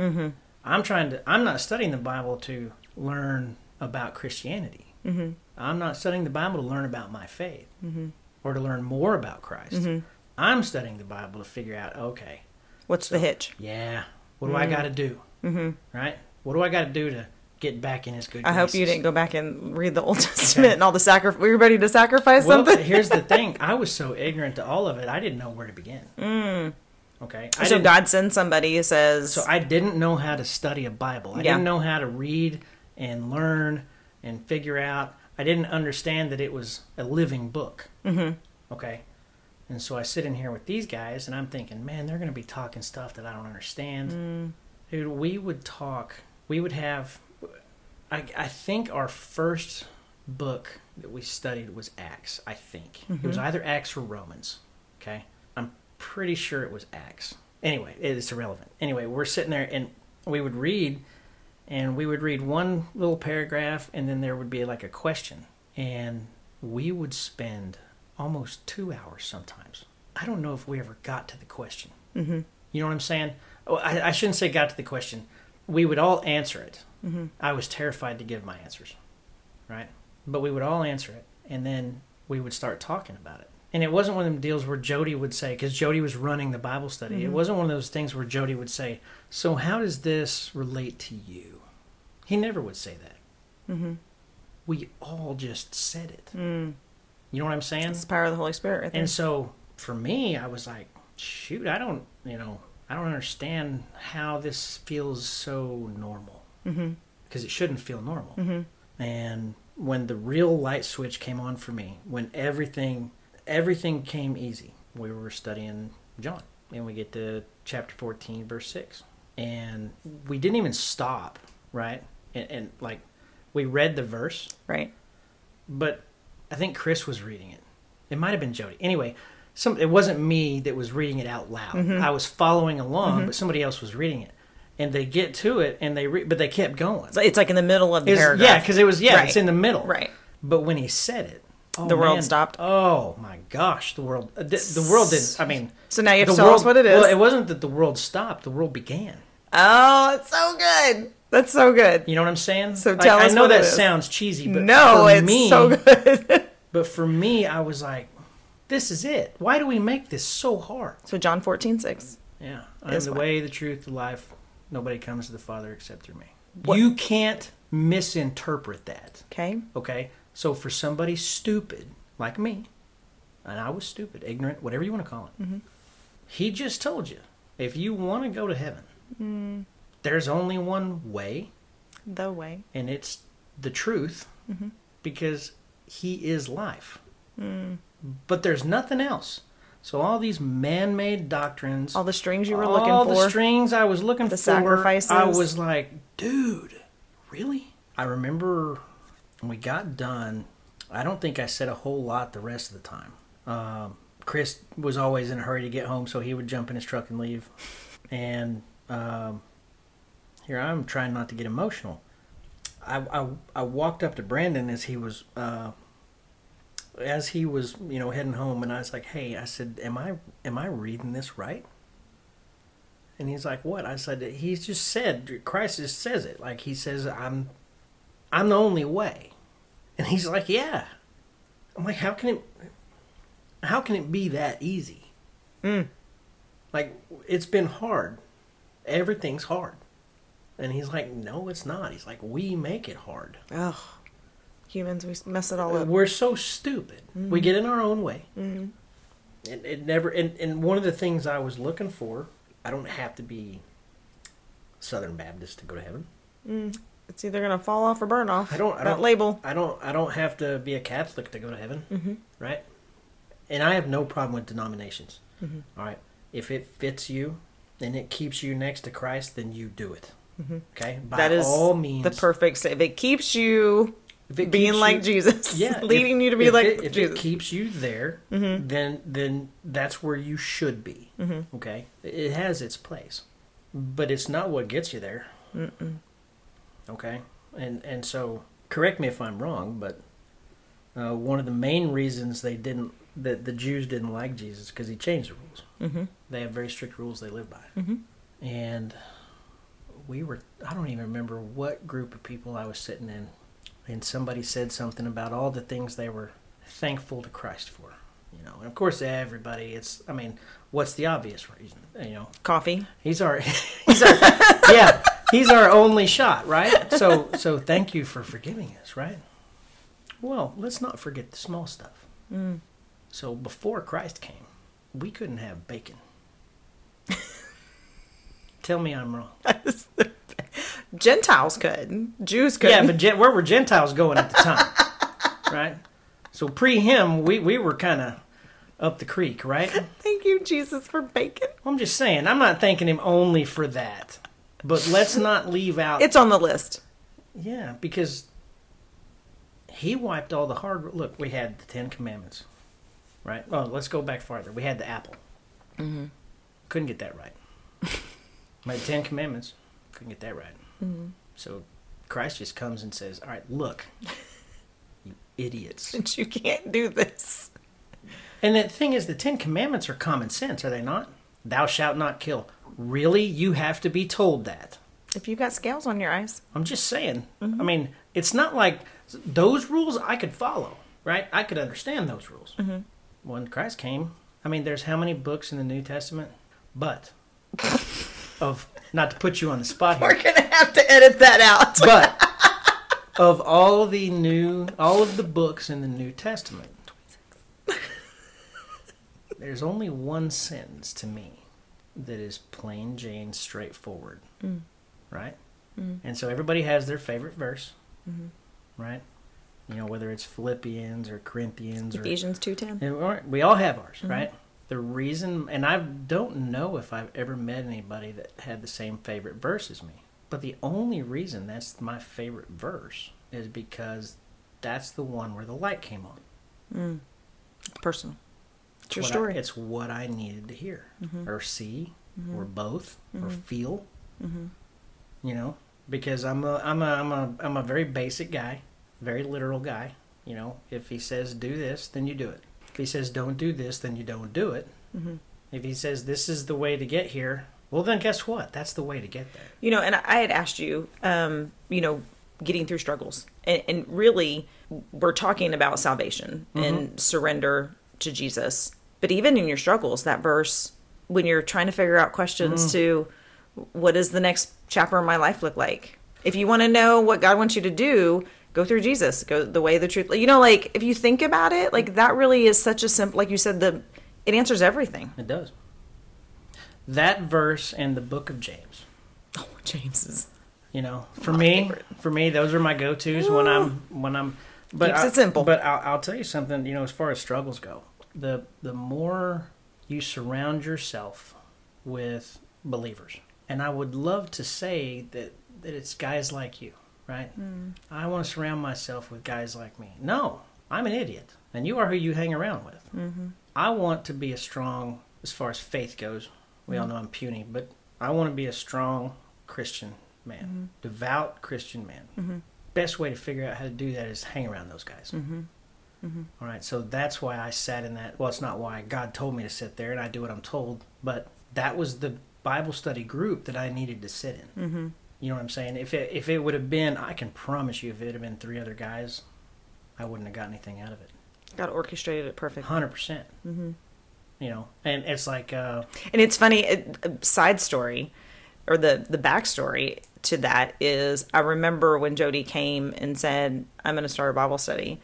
B: mm-hmm. i'm trying to i'm not studying the bible to learn about christianity mm-hmm. i'm not studying the bible to learn about my faith mm-hmm. or to learn more about christ
A: Mm-hmm.
B: i'm studying the bible to figure out okay
A: What's the hitch?
B: yeah what do i got to do mm-hmm. right what do i got to do to get back in his good
A: I hope you didn't go back and read the Old [LAUGHS] Testament and all the sacrifice. Were you ready to sacrifice
B: Well,
A: something?
B: here's the [LAUGHS] thing. I was so ignorant to all of it, I didn't know where to begin. Okay. I
A: so God sends somebody who says,
B: So I didn't know how to study a Bible. I
A: Yeah.
B: didn't know how to read and learn and figure out. I didn't understand that it was a living book. Mm-hmm. Okay. And so I sit in here with these guys, and I'm thinking, man, they're going to be talking stuff that I don't understand.
A: Mm.
B: Dude, we would talk. We would have. I, I think our first book that we studied was Acts. I think it was either Acts or Romans. Okay, pretty sure it was Acts. Anyway, it's irrelevant. Anyway, we're sitting there and we would read, and we would read one little paragraph, and then there would be like a question, and we would spend almost two hours sometimes. I don't know if we ever got to the question. Mm-hmm. You know what I'm saying? Oh, I, I shouldn't say got to the question. We would all answer it. Mm-hmm. I was terrified to give my answers, right? But we would all answer it, and then we would start talking about it. And it wasn't one of them deals where Jody would say, because Jody was running the Bible study. It wasn't one of those things where Jody would say, "So how does this relate to you?" He never would say that.
A: Mm-hmm.
B: We all just said it.
A: Mm.
B: You know what I'm saying?
A: "It's the power of the Holy Spirit." Right.
B: And so for me, I was like, shoot, I don't, you know, I don't understand how this feels so normal. Because it shouldn't feel normal.
A: Mhm.
B: And when the real light switch came on for me, when everything, everything came easy, we were studying John, and we get to chapter 14, verse 6. And we didn't even stop, right? And, and like, we read the verse,
A: right.
B: but I think Chris was reading it. It might have been Jody. Anyway, some it wasn't me that was reading it out loud.
A: Mm-hmm.
B: I was following along, but somebody else was reading it. And they get to it, and they re- but they kept going.
A: It's like in the middle of the
B: It's-
A: paragraph.
B: yeah, because it was yeah,
A: Right.
B: it's in the middle.
A: Right.
B: But when he said it, oh,
A: The world
B: man,
A: stopped.
B: Oh my gosh, the world uh, the, the world didn't. I mean,
A: So now you have
B: the
A: to tell us what it is.
B: Well, it wasn't that the world stopped; the world began.
A: oh, it's so good. That's so good.
B: You know what I'm saying?
A: So tell
B: Like,
A: tell
B: I know that sounds cheesy, but
A: no,
B: for
A: it's
B: me,
A: so good. [LAUGHS]
B: But for me, I was like, this is it. Why do we make this so hard?
A: so John fourteen six.
B: Yeah. I'm the
A: why.
B: way, the truth, the life. Nobody comes to the Father except through me.
A: What-
B: You can't misinterpret that.
A: Okay.
B: Okay? So for somebody stupid like me, and I was stupid, ignorant, whatever you want to call it,
A: Mm-hmm.
B: he just told you if you want to go to heaven,
A: Mm.
B: there's only one way,
A: The way.
B: and it's the truth
A: Mm-hmm.
B: because he is life.
A: Mm.
B: But there's nothing else. So all these man-made doctrines,
A: All the strings you were
B: all
A: looking
B: the
A: for.
B: strings I was looking
A: The
B: for,
A: sacrifices.
B: I was like, dude, really? I remember we got done. I don't think I said a whole lot the rest of the time. Um, Chris was always in a hurry to get home, so he would jump in his truck and leave. And um, here I'm trying not to get emotional. I, I, I walked up to Brandon as he was uh, as he was you know heading home, and I was like, "Hey," I said, "Am I am I reading this right?" And he's like, "What?" I said, "He just said Christ just says it. Like he says, I'm I'm the only way." And he's like, "Yeah." I'm like, "How can it how can it be that easy?"
A: Mm.
B: Like it's been hard. Everything's hard. And he's like, "No, it's not." He's like, "We make it hard."
A: Ugh. Humans, we mess it all up.
B: We're so stupid. We get in our own way.
A: Mm-hmm.
B: It, it never. And, and one of the things I was looking for, I don't have to be Southern Baptist to go to heaven.
A: It's either gonna fall off or burn off.
B: I don't. I
A: that
B: don't
A: label.
B: I don't. I don't have to be a Catholic to go to heaven, mm-hmm. right? And I have no problem with denominations.
A: Mm-hmm.
B: All right, if it fits you and it keeps you next to Christ, then you do it. Okay, by
A: Mm-hmm. That is
B: all means.
A: the perfect. If it keeps you
B: it
A: being
B: keeps
A: like
B: you-
A: Jesus, [LAUGHS]
B: yeah,
A: leading
B: if-
A: you to be like
B: it, if
A: Jesus.
B: it keeps you there,
A: Mm-hmm.
B: then then that's where you should be. Okay, it has its place, but it's not what gets you there. Okay, and and so correct me if I'm wrong, but uh, one of the main reasons they didn't that the Jews didn't like Jesus because he changed the rules.
A: mm-hmm.
B: They have very strict rules they live by,
A: Mhm.
B: and we were I don't even remember what group of people I was sitting in, and somebody said something about all the things they were thankful to Christ for. You know, and of course everybody. It's I mean, what's the obvious reason? You know,
A: Coffee.
B: He's our, [LAUGHS] he's our, yeah, he's our only shot, right? So, so thank you for forgiving us, right? Well, let's not forget the small stuff.
A: Mm.
B: So before Christ came, we couldn't have bacon. [LAUGHS] Tell me I'm wrong.
A: Gentiles could. Jews could.
B: Yeah, but Gen- where were Gentiles going at the time, [LAUGHS] right? So pre him, we we were kind of up the creek, right?
A: Thank you, Jesus, for bacon.
B: I'm just saying, I'm not thanking him only for that, but let's not leave out
A: It's on the list.
B: Yeah, because he wiped all the hard. Look, we had the Ten Commandments, right? Oh, let's go back farther. We had the apple.
A: Mm-hmm.
B: Couldn't get that right. [LAUGHS] My Ten Commandments couldn't get that right.
A: Mm-hmm.
B: So Christ just comes and says, "All right, look, you idiots."
A: Since [LAUGHS] you can't do this.
B: And the thing is, the Ten Commandments are common sense, are they not? Thou shalt not kill. Really, you have to be told that.
A: If you've got scales on your eyes.
B: I'm just saying. Mm-hmm. I mean, it's not like those rules I could follow, right? I could understand those rules. Mm-hmm. When Christ came, I mean, there's how many books in the New Testament? But [LAUGHS] of not to put you on the spot here.
A: We're going to have to edit that out. [LAUGHS]
B: but of all the new, all of the books in the New Testament, [LAUGHS] there's only one sentence to me that is plain Jane straightforward, mm. right? Mm. And so everybody has their favorite verse, mm-hmm. right? You know, whether it's Philippians or Corinthians or
A: Ephesians 2.10.
B: we're- all have ours, mm-hmm. right? The reason, and I don't know if I've ever met anybody that had the same favorite verse as me, but the only reason that's my favorite verse is because that's the one where the light came on. Mm.
A: It's personal. It's your
B: what I-
A: story.
B: it's what I needed to hear mm-hmm. or see mm-hmm. or both or mm-hmm. feel. You know, because I'm a I'm a I'm a I'm a very basic guy, very literal guy. You know, if he says do this, then you do it. If he says don't do this, then you don't do it. If he says this is the way to get here, well then guess what? That's the way to get there.
A: You know, and I had asked you, um, you know, getting through struggles, and, and really, we're talking about salvation and surrender to Jesus. But even in your struggles, that verse, when you're trying to figure out questions mm. to, what does the next chapter of my life look like? If you want to know what God wants you to do, go through Jesus. Go the way, the truth. You know, like if you think about it, like that really is such a simple. Like you said, the it answers everything.
B: It does. That verse and the book of James.
A: Oh, James is
B: You know, for me,
A: favorite.
B: for me, those are my go-tos when I'm when I'm. But
A: Keeps
B: I-
A: it simple.
B: But I'll, I'll tell you something. You know, as far as struggles go, the the more you surround yourself with believers, and I would love to say that that it's guys like you, right? Hmm. I want to surround myself with guys like me. No, I'm an idiot, and you are who you hang around with. Mm-hmm. I want to be a strong, as far as faith goes. We all mm-hmm. know I'm puny, but I want to be a strong Christian man, mm-hmm. devout Christian man. Mm-hmm. Best way to figure out how to do that is hang around those guys. All right, so that's why I sat in that. Well, it's not why God told me to sit there, and I do what I'm told, but that was the Bible study group that I needed to sit in. Mm-hmm. You know what I'm saying? If it if it would have been, I can promise you, if it had been three other guys, I wouldn't have got anything out of it.
A: God orchestrated it perfect.
B: Hundred percent. You know, and it's like, uh,
A: And it's funny. A, a side story, or the the backstory to that is, I remember when Jody came and said, "I'm going to start a Bible study,"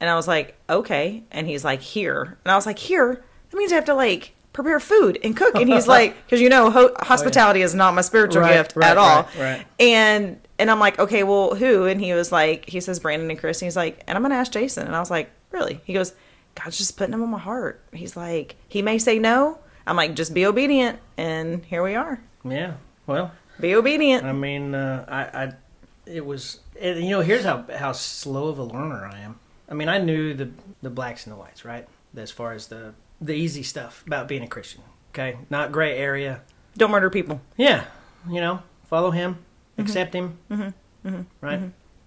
A: and I was like, "Okay," and he's like, "Here," and I was like, "Here." That means I have to like prepare food and cook. And he's like, [LAUGHS] because you know, ho- hospitality is not my spiritual
B: Right,
A: gift
B: right,
A: at all.
B: right, right.
A: And and I'm like, okay, well, who? And he was like, he says Brandon and Chris. And he's like, and I'm gonna ask Jason. And I was like, really? He goes, God's just putting him on my heart. He's like, he may say no. I'm like, just be obedient. And here we are.
B: Yeah. Well,
A: Be obedient.
B: I mean, uh, I, I, it was, it, you know, here's how how slow of a learner I am. I mean, I knew the the blacks and the whites, right? As far as the the easy stuff about being a Christian. Okay, not gray area.
A: Don't murder people.
B: Yeah, you know, follow him,
A: Mm-hmm.
B: accept him. Right.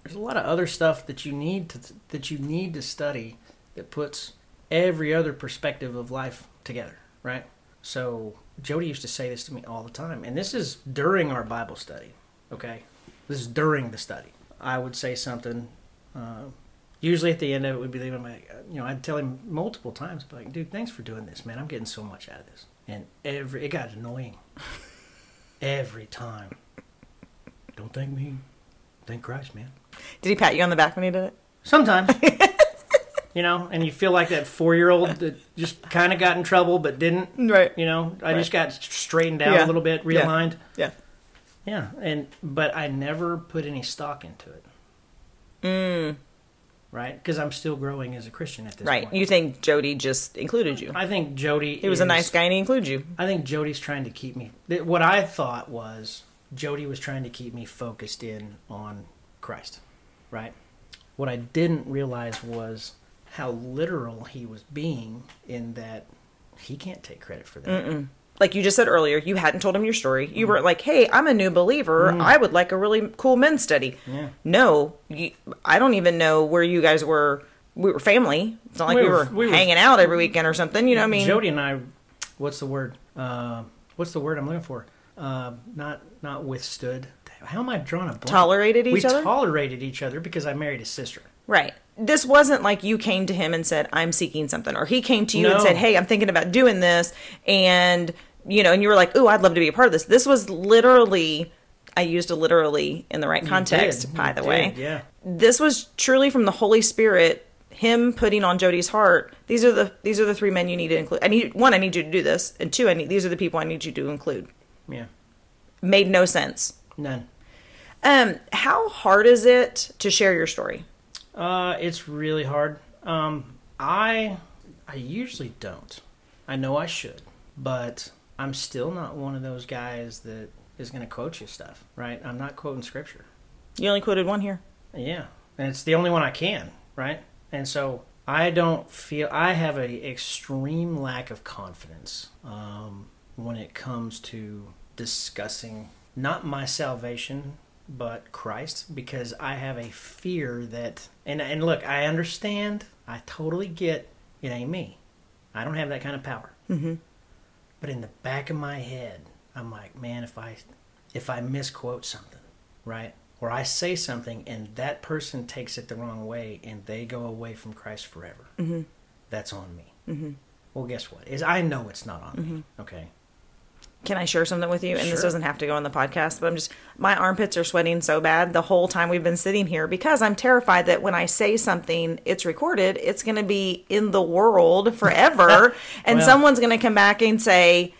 B: There's a lot of other stuff that you need to that you need to study that puts every other perspective of life together. Right. So Jody used to say this to me all the time, and this is during our Bible study. Okay, this is during the study. I would say something. Uh, usually at the end of it we'd be leaving my, you know, I'd tell him multiple times, but like, dude, thanks for doing this, man. I'm getting so much out of this, and every it got annoying [LAUGHS] every time. Don't thank me, thank Christ, man.
A: Did he pat you on the back when he did it?
B: Sometimes. [LAUGHS] you know, and you feel like that four year old that just kind of got in trouble but didn't.
A: Right.
B: You know, I
A: Right.
B: just got straightened out
A: Yeah.
B: a little bit,
A: Yeah.
B: realigned.
A: Yeah.
B: Yeah, and but I never put any stock into it,
A: Mm,
B: right? Because I'm still growing as a Christian at this
A: right.
B: point. Right.
A: You think Jody just included you?
B: I think Jody.
A: He was a nice guy and he included you.
B: I think Jody's trying to keep me. What I thought was Jody was trying to keep me focused in on Christ, right? What I didn't realize was how literal he was being in that he can't take credit for that.
A: Like you just said earlier, you hadn't told him your story.
B: Mm.
A: You were like, "Hey, I'm a new believer. I would like a really cool men's study."
B: Yeah.
A: No, you, I don't even know where you guys were. We were family. It's not like we,
B: We
A: were,
B: were- we were-
A: hanging out every weekend or something. You know what I mean?
B: Jody and I, what's the word? Uh, what's the word I'm looking for? Uh, not not withstood. How am I drawing a blank?
A: Tolerated each
B: we
A: other?
B: tolerated each other because I married his sister.
A: Right. This wasn't like you came to him and said, I'm seeking something. Or he came to you and said, Hey, I'm thinking about doing this. And, you know, and you were like, Ooh, I'd love to be a part of this. This was literally, I used a literally in the right context, by the way.
B: yeah.
A: This was truly from the Holy Spirit, him putting on Jody's heart. These are the these are the three men you need to include. I need one, I need you to do this, and two, I need these are the people I need you to include.
B: Yeah,
A: Made no sense.
B: none.
A: Um, how hard is it to share your story?
B: Uh, it's really hard. Um, I I usually don't. I know I should, but I'm still not one of those guys that is going to quote you stuff, right? I'm not quoting scripture.
A: You only quoted one here.
B: Yeah, and it's the only one I can, right? And so I don't feel I have a extreme lack of confidence um, when it comes to discussing not my salvation but Christ because I have a fear that and and look I understand I totally get it ain't me I don't have that kind of power
A: Mm-hmm.
B: But in the back of my head I'm like man if I if I misquote something right? Or I say something and that person takes it the wrong way and they go away from Christ forever.
A: Mm-hmm.
B: that's on me.
A: Mm-hmm.
B: well guess what? Is I know it's not on me okay
A: Can I share something with you? And this doesn't have to go on the podcast, but I'm just my armpits are sweating so bad the whole time we've been sitting here because I'm terrified that when I say something, it's recorded, it's going to be in the world [LAUGHS] forever, and
B: Well-
A: someone's going to come back and say,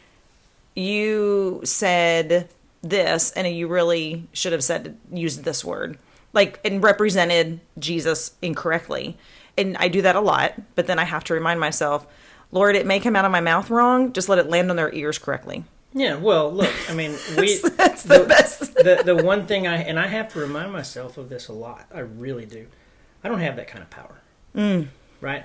A: "You said this, and you really should have said used this word." Like and represented Jesus incorrectly. And I do that a lot, but then I have to remind myself, Lord, it may come out of my mouth wrong, just let it land on their ears correctly.
B: Yeah well look I mean [LAUGHS] we
A: That's the best.
B: the the one thing I and I have to remind myself of this a lot I really do I don't have that kind of power right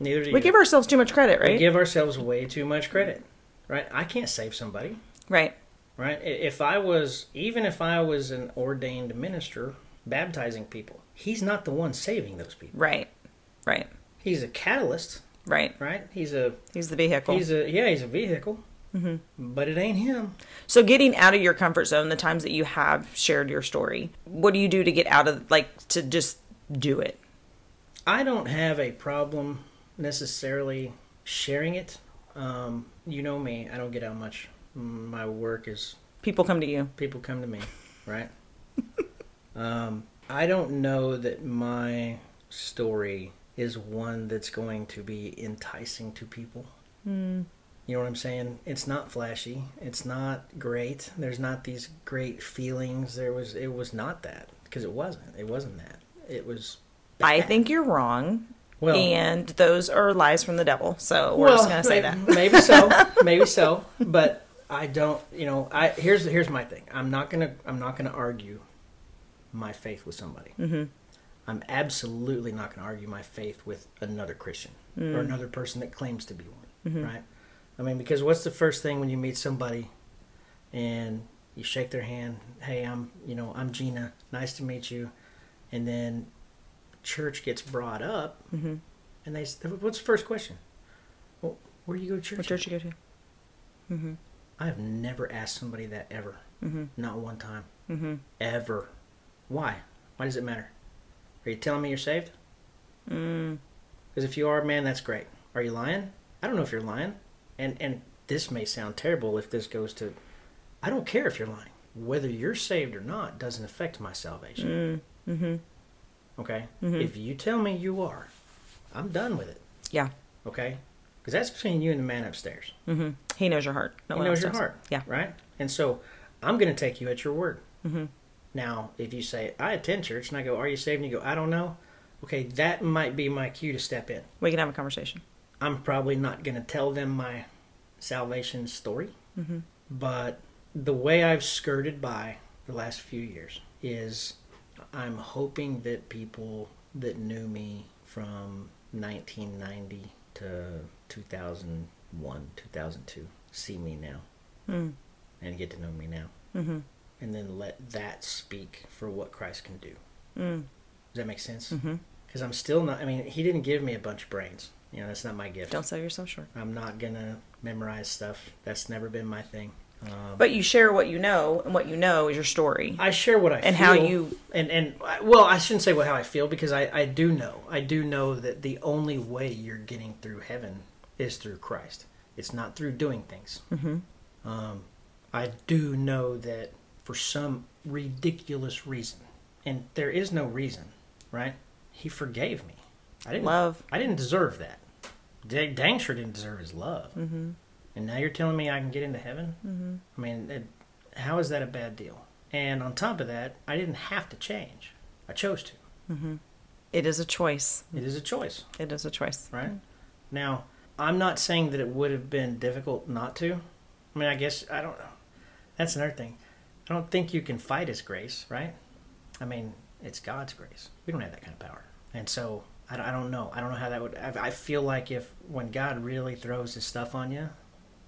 B: neither do you
A: Mm. We give ourselves too much credit, right?
B: We give ourselves way too much credit right I can't save somebody
A: right.
B: right? If I was, even if I was an ordained minister baptizing people, he's not the one saving those people.
A: Right. Right.
B: He's a catalyst,
A: Right.
B: right? He's a,
A: He's the vehicle.
B: he's a, yeah, he's a vehicle,
A: Mm-hmm.
B: but it ain't him.
A: so getting out of your comfort zone, the times that you have shared your story, what do you do to get out of like to just do it?
B: I don't have a problem necessarily sharing it. Um, you know me, I don't get out much. My work is
A: People come to you.
B: people come to me, right? [LAUGHS] um, I don't know that my story is one that's going to be enticing to people. You know what I'm saying? It's not flashy. It's not great. There's not these great feelings. There was it was not that because it wasn't. It wasn't that. It was
A: I think you're wrong.
B: well
A: and those are lies from the devil. So we're just going to say that.
B: maybe so, [LAUGHS] maybe so, but I don't. You know, I here's here's my thing. I'm not gonna I'm not gonna argue my faith with somebody.
A: hmm
B: I'm absolutely not going to argue my faith with another Christian
A: Mm.
B: or another person that claims to be one,
A: Mhm.
B: right? I mean, because what's the first thing when you meet somebody and you shake their hand? Hey, I'm, you know, I'm Gina. Nice to meet you. And then church gets brought up,
A: hmm
B: and they, what's the first question? Well, where do you go to church?
A: What church you go to? hmm
B: I have never asked somebody that ever,
A: hmm
B: not one time,
A: hmm
B: ever. Why? Why does it matter? Are you telling me you're saved?
A: Mm.
B: Because if you are, man, that's great. Are you lying? I don't know if you're lying. And and this may sound terrible if this goes to I don't care if you're lying. Whether you're saved or not doesn't affect my salvation.
A: Mm. hmm
B: Okay?
A: Mhm.
B: If you tell me you are, I'm done with it.
A: Yeah.
B: Okay? Because that's between you and the man upstairs.
A: hmm He knows your heart. No
B: he knows your
A: does.
B: heart.
A: Yeah.
B: Right? And so I'm going to take you at your word.
A: hmm
B: Now, if you say, I attend church, and I go, Are you saved? And you go, I don't know. Okay, that might be my cue to step in.
A: We can have a conversation.
B: I'm probably not going to tell them my salvation story,
A: hmm
B: but the way I've skirted by the last few years is I'm hoping that people that knew me from 1990 to 2001, 2002 see me now
A: Mm.
B: and get to know me now,
A: hmm
B: and then let that speak for what Christ can do.
A: Mm.
B: Does that make sense?
A: hmm
B: Because I'm still not, I mean, He didn't give me a bunch of brains. You know, that's not my gift.
A: Don't sell yourself short.
B: I'm not gonna memorize stuff. That's never been my thing. Um,
A: But you share what you know, and what you know is your story
B: I share what I feel
A: and
B: feel,
A: how you.
B: and and well, I shouldn't say what how I feel because I I do know I do know that the only way you're getting through heaven is through Christ. It's not through doing things.
A: hmm
B: Um, I do know that for some ridiculous reason, and there is no reason, right? He forgave me. I didn't.
A: Love.
B: I didn't deserve that. Dang, dang sure didn't deserve his love.
A: hmm
B: And now you're telling me I can get into heaven?
A: hmm
B: I mean, it, how is that a bad deal? And on top of that, I didn't have to change. I chose to.
A: hmm It is a choice.
B: It is a choice,
A: It is a choice.
B: right? Now, I'm not saying that it would have been difficult not to. I mean, I guess I don't know. That's another thing. I don't think you can fight His grace, right? I mean, it's God's grace. We don't have that kind of power, and so I, don't- I don't know. I don't know how that would. I, I feel like if when God really throws His stuff on you,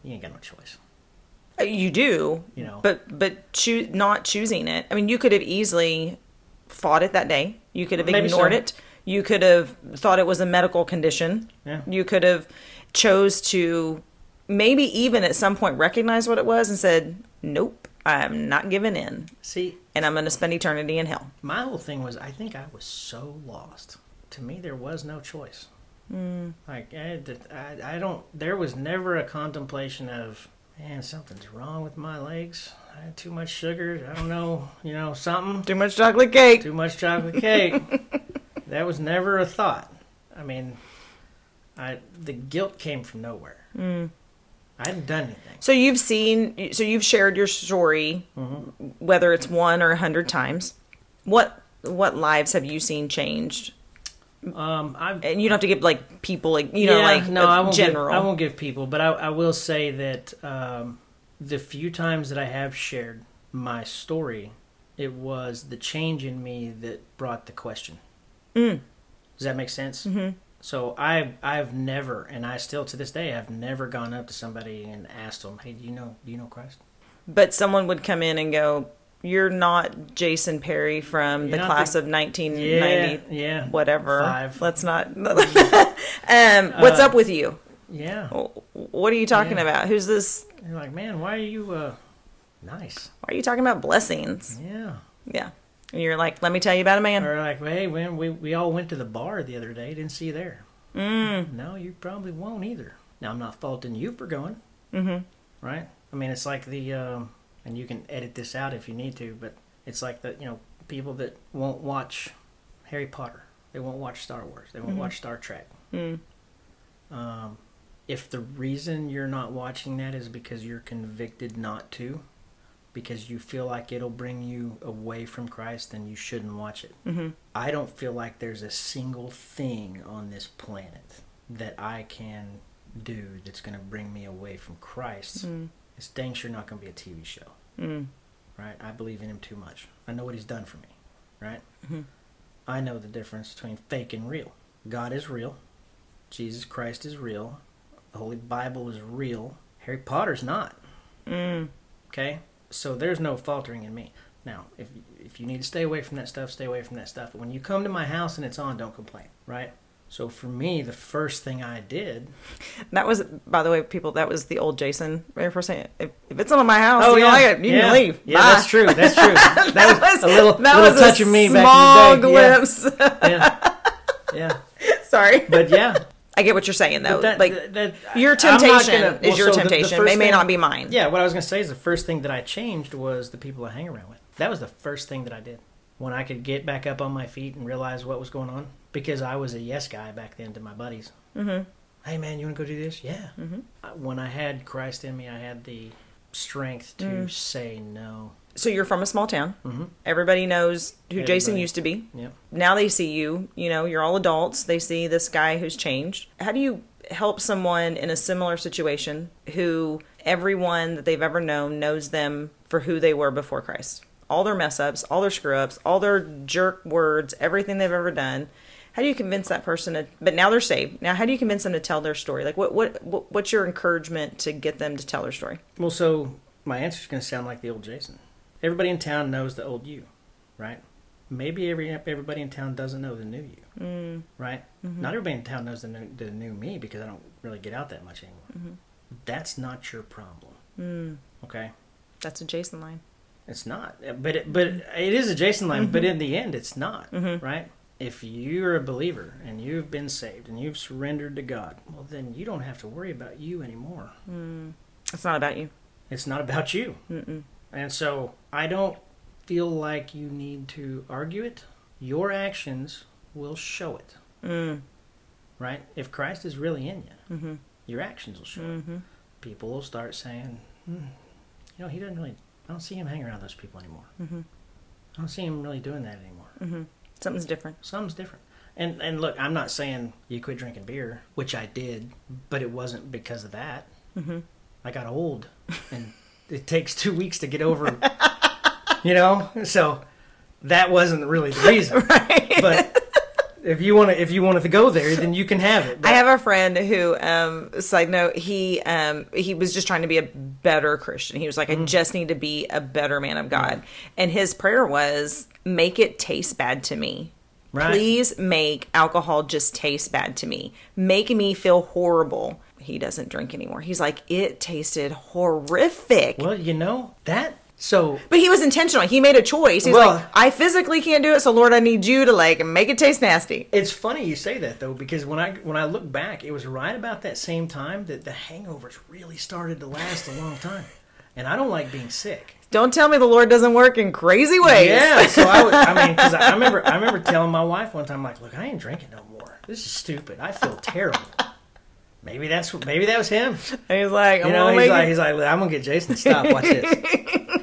B: you ain't got no choice.
A: Uh, You do,
B: You know.
A: but but choo- not choosing it. I mean, you could have easily fought it that day. You could have
B: Maybe
A: ignored
B: so.
A: it. You could have thought it was a medical condition.
B: Yeah.
A: You could have chose to maybe even at some point recognize what it was and said, "Nope, I'm not giving in,
B: See,
A: and I'm going to spend eternity in hell."
B: My whole thing was, I think I was so lost. To me, there was no choice.
A: Mm.
B: Like, I, I, I don't, there was never a contemplation of, man, something's wrong with my legs. I had too much sugar. I don't know, you know, something.
A: Too much chocolate cake.
B: Too much chocolate cake. [LAUGHS] that was never a thought. I mean, I, the guilt came from nowhere.
A: Mm.
B: I hadn't done anything.
A: So you've seen, so you've shared your story,
B: Mm-hmm.
A: whether it's one or a hundred times. What what lives have you seen changed?
B: Um, I've,
A: And you don't have to give like people, like you know,
B: Yeah,
A: like
B: no, I won't
A: general.
B: Give, I won't give people, but I, I will say that um, the few times that I have shared my story, it was the change in me that brought the question.
A: Mm.
B: Does that make sense?
A: Mhm.
B: So I I've never, and I still to this day, I've never gone up to somebody and asked them, "Hey, do you know do you know Christ?"
A: But someone would come in and go, "You're not Jason Perry from
B: You're
A: the class
B: the-
A: of 1990,
B: Yeah, yeah,
A: whatever."
B: Five.
A: Let's not. [LAUGHS] [LAUGHS] um, what's
B: Uh,
A: up with you?
B: yeah.
A: What are you talking
B: Yeah.
A: about? Who's this?
B: You're like, man, why are you uh, nice?
A: Why are you talking about blessings?
B: Yeah.
A: Yeah. And you're like, let me tell you about a man.
B: Or like, hey, when we we all went to the bar the other day, didn't see you there.
A: Mm.
B: No, you probably won't either. Now, I'm not faulting you for going,
A: Mm-hmm.
B: right? I mean, it's like the, um, and you can edit this out if you need to, but it's like the, you know, people that won't watch Harry Potter, they won't watch Star Wars, they won't
A: Mhm.
B: watch Star Trek.
A: Mm.
B: Um, if the reason you're not watching that is because you're convicted not to, because you feel like it'll bring you away from Christ, then you shouldn't watch it.
A: Mm-hmm.
B: I don't feel like there's a single thing on this planet that I can do that's going to bring me away from Christ.
A: Mm.
B: It's dang sure not going to be a TV show,
A: Mm.
B: right? I believe in him too much. I know what he's done for me, right?
A: Mhm.
B: I know the difference between fake and real. God is real. Jesus Christ is real. The Holy Bible is real. Harry Potter's not.
A: Mm.
B: Okay, so there's no faltering in me. Now, if if you need to stay away from that stuff, stay away from that stuff. But when you come to my house and it's on, don't complain, right? So for me, the first thing I did.
A: That was, by the way, people. That was the old Jason. For saying, if, if it's not in my house,
B: Oh,
A: you
B: yeah.
A: like it, you
B: yeah.
A: can leave.
B: Yeah,
A: Bye.
B: that's true. That's true. [LAUGHS] That, was, a little,
A: that
B: little
A: was
B: touch
A: a
B: of me
A: small
B: back in the day.
A: glimpse.
B: Yeah, yeah. yeah. [LAUGHS]
A: Sorry,
B: But yeah,
A: I get what you're saying though.
B: that,
A: like
B: that, that-
A: your temptation
B: gonna-
A: is
B: well,
A: your
B: so the- the
A: temptation. They may
B: thing-
A: not be mine.
B: Yeah, what I was gonna say is the first thing that I changed was the people I hang around with. That was the first thing that I did when I could get back up on my feet and realize what was going on because I was a yes guy back then to my buddies.
A: Mm-hmm.
B: Hey man, you want to go do this? Yeah.
A: Mhm.
B: Uh, When I had Christ in me, I had the strength to
A: Mm.
B: say no.
A: So you're from a small town.
B: Mm-hmm.
A: Everybody knows who Jason used to be.
B: Yep.
A: Now they see you. You know, you're all adults. They see this guy who's changed. How do you help someone in a similar situation who everyone that they've ever known knows them for who they were before Christ? All their mess ups, all their screw ups, all their jerk words, everything they've ever done. How do you convince that person to? But now they're saved. Now, how do you convince them to tell their story? Like, what, what, what what's your encouragement to get them to tell their story?
B: Well, so my answer is going to sound like the old Jason. Everybody in town knows the old you, right? Maybe every everybody in town doesn't know the new you,
A: Mm,
B: right?
A: Mm-hmm.
B: Not everybody in town knows the new, the new me because I don't really get out that much anymore.
A: Mhm.
B: That's not your problem,
A: mm,
B: okay?
A: that's a Jason line.
B: It's not, but it, but it is a Jason line. But in the end, it's not,
A: Mhm.
B: right? If you're a believer and you've been saved and you've surrendered to God, well, then you don't have to worry about you anymore.
A: Mm. It's not about you.
B: It's not about you.
A: Mm-mm.
B: And so I don't feel like you need to argue it. Your actions will show it,
A: Mm.
B: right? If Christ is really in you,
A: Mm-hmm.
B: your actions will show it.
A: Mm-hmm.
B: People will start saying, hmm, you know, he doesn't really, I don't see him hanging around those people anymore.
A: Mm-hmm.
B: I don't see him really doing that anymore.
A: Something's different.
B: Something's different. And and look, I'm not saying you quit drinking beer, which I did, but it wasn't because of that.
A: Mm-hmm.
B: I got old, and it takes two weeks to get over. you know, so that wasn't really the reason. [LAUGHS]
A: Right.
B: But if you want to, if you wanted to go there, then you can have it.
A: I have a friend who, um, side note, he um, he was just trying to be a better Christian. He was like,
B: Mm.
A: I just need to be a better man of God. And his prayer was, make it taste bad to me.
B: Right.
A: Please make alcohol just taste bad to me. Make me feel horrible. He doesn't drink anymore. He's like, it tasted horrific.
B: Well, you know that. So
A: But he was intentional. He made a choice. He's
B: Well-
A: like, I physically can't do it, so Lord, I need you to like make it taste nasty.
B: it's funny you say that though, because when I when I look back, it was right about that same time that the hangovers really started to last a long time, and I don't like being sick.
A: Don't tell me the Lord doesn't work in crazy ways.
B: Yeah, so I, would, I mean, because I remember, I remember telling my wife one time, like, "Look, I ain't drinking no more. This is stupid. I feel terrible." Maybe that's maybe that was him.
A: And he's like, I'm
B: You know, he's like,
A: it.
B: he's like, I'm gonna get Jason to stop. Watch this. [LAUGHS]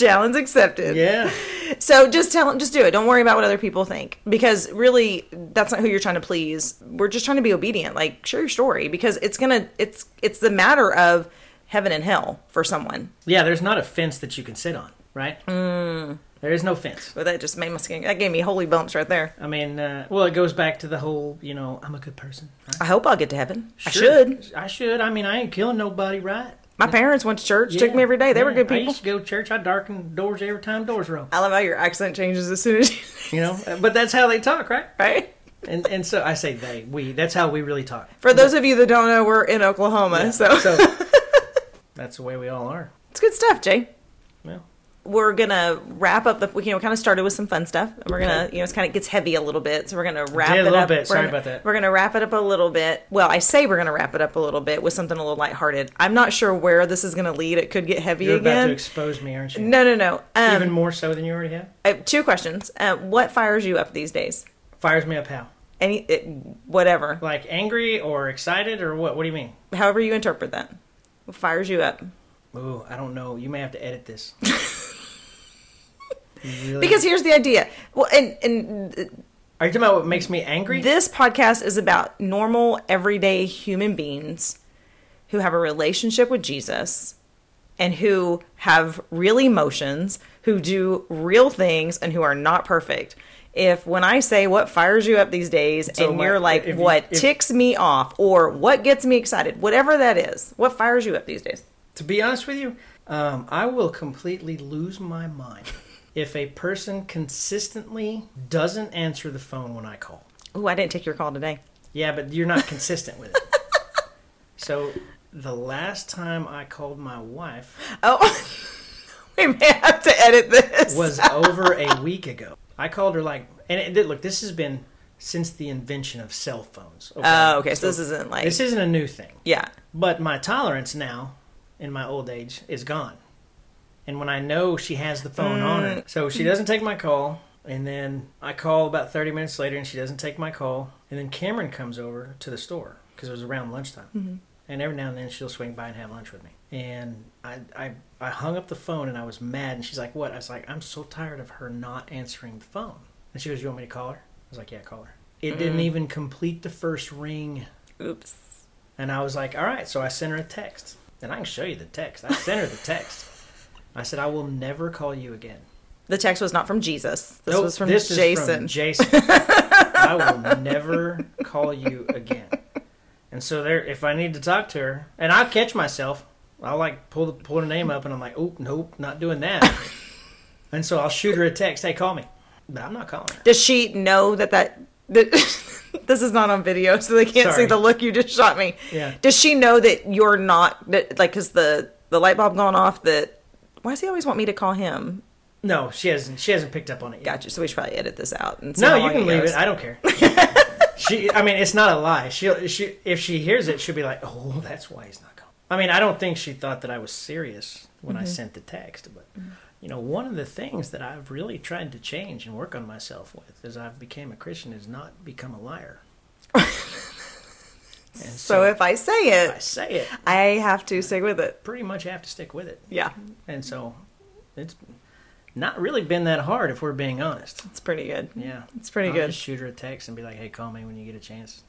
A: challenge accepted.
B: Yeah,
A: So just tell just do it. Don't worry about what other people think because really that's not who you're trying to please. We're just trying to be obedient. Like share your story because it's going to it's it's the matter of heaven and hell for someone.
B: yeah. There's not a fence that you can sit on, right? Mm. There is no fence.
A: But that just made my skin that gave me holy bumps right there.
B: I mean, uh, well, it goes back to the whole, you know, I'm a good person. Right?
A: I hope I'll get to heaven. I should.
B: I should. I mean, I ain't killing nobody, right?
A: My parents went to church, took me every day. They were
B: Yeah.
A: good
B: I
A: people.
B: used to go to church. I darken doors every time doors were open.
A: I love how your accent changes as soon as you [LAUGHS]
B: You know, but that's how they talk, right?
A: right.
B: And and so I say they, we. That's how we really talk.
A: For those of you that don't know, we're in Oklahoma, so
B: So [LAUGHS] that's the way we all are.
A: it's good stuff, Jay.
B: Well,
A: we're gonna wrap up the we you know kind of started with some fun stuff and we're gonna you know it's kind of gets heavy a little bit so we're gonna wrap it
B: little
A: up
B: bit. Sorry
A: gonna-
B: about that.
A: we're gonna wrap it up a little bit well i say we're gonna wrap it up a little bit with something a little lighthearted i'm not sure where this is gonna lead it could get heavy
B: you're about to expose me, aren't you?
A: no no no um,
B: Even more so than you already have.
A: I have two questions uh, what fires you up these days
B: Fires me up how?
A: Any it, whatever.
B: Like angry or excited or what? What do you mean?
A: However you interpret that. What fires you up?
B: Ooh, I don't know. You may have to edit this. [LAUGHS] Really-
A: Because here's the idea. Well, and and
B: are you talking about what makes me angry?
A: this podcast is about normal, everyday human beings who have a relationship with Jesus and who have real emotions, who do real things, and who are not perfect. If when I say what fires you up these days,
B: So
A: and
B: my-
A: you're like,
B: you-
A: what
B: if-
A: ticks me off, or what gets me excited, whatever that is, what fires you up these days?
B: to be honest with you, um, I will completely lose my mind [LAUGHS] if a person consistently doesn't answer the phone when I call.
A: Oh, I didn't take your call today.
B: Yeah, but you're not [LAUGHS] consistent with it. So the last time I called my wife
A: Oh, [LAUGHS] we may have to edit this.
B: was [LAUGHS] over a week ago. I called her like, and it did look. This has been since the invention of cell phones.
A: Oh, okay. So, this isn't like
B: this isn't a new thing.
A: yeah.
B: But my tolerance now, in my old age, is gone. And when I know she has the phone on her, so she mm. doesn't take my call, and then I call about 30 minutes later and she doesn't take my call, and then Cameron comes over to the store because it was around lunchtime. Mm-hmm. And every now and then she'll swing by and have lunch with me. And I, I, I hung up the phone and I was mad. And she's like, What? I was like, I'm so tired of her not answering the phone. And she goes, You want me to call her? I was like, Yeah, call her. It didn't even complete the first ring.
A: Oops.
B: And I was like, all right. So I sent her a text. And I can show you the text. I sent her the text. I said, I will never call you again.
A: The text was not from Jesus. This
B: Nope,
A: was from
B: this is
A: Jason.
B: Jason. [LAUGHS] I will never call you again. And so there, if I need to talk to her, and I'll catch myself, I'll like pull the, pull her name up, and I'm like, oh nope, not doing that. [LAUGHS] and so I'll shoot her a text, hey, call me. But I'm not calling her.
A: Does she know that that, that [LAUGHS] this is not on video, so they can't see the look you just shot me?
B: Yeah.
A: Does she know that you're not that like because the the light bulb gone off? That why does he always want me to call him?
B: No, she hasn't. She hasn't picked up on it yet.
A: Gotcha. So we should probably edit this out. And see
B: No,
A: how
B: you
A: long
B: can leave
A: goes.
B: it. I don't care. [LAUGHS] she, I mean, it's not a lie. She, she, if she hears it, she'll be like, "Oh, that's why he's not calling." I mean, I don't think she thought that I was serious when I mm-hmm. sent the text, but mm-hmm. you know, one of the things that I've really tried to change and work on myself with as I've became a Christian is not become a liar. [LAUGHS] and
A: So if I say it, I
B: say it,
A: I have to stick with it.
B: pretty much have to stick with it.
A: Yeah,
B: And so, it's not really been that hard if we're being honest.
A: it's pretty good.
B: Yeah,
A: It's pretty
B: I'll
A: good.
B: Just shoot her a text and be like, "Hey, call me when you get a chance."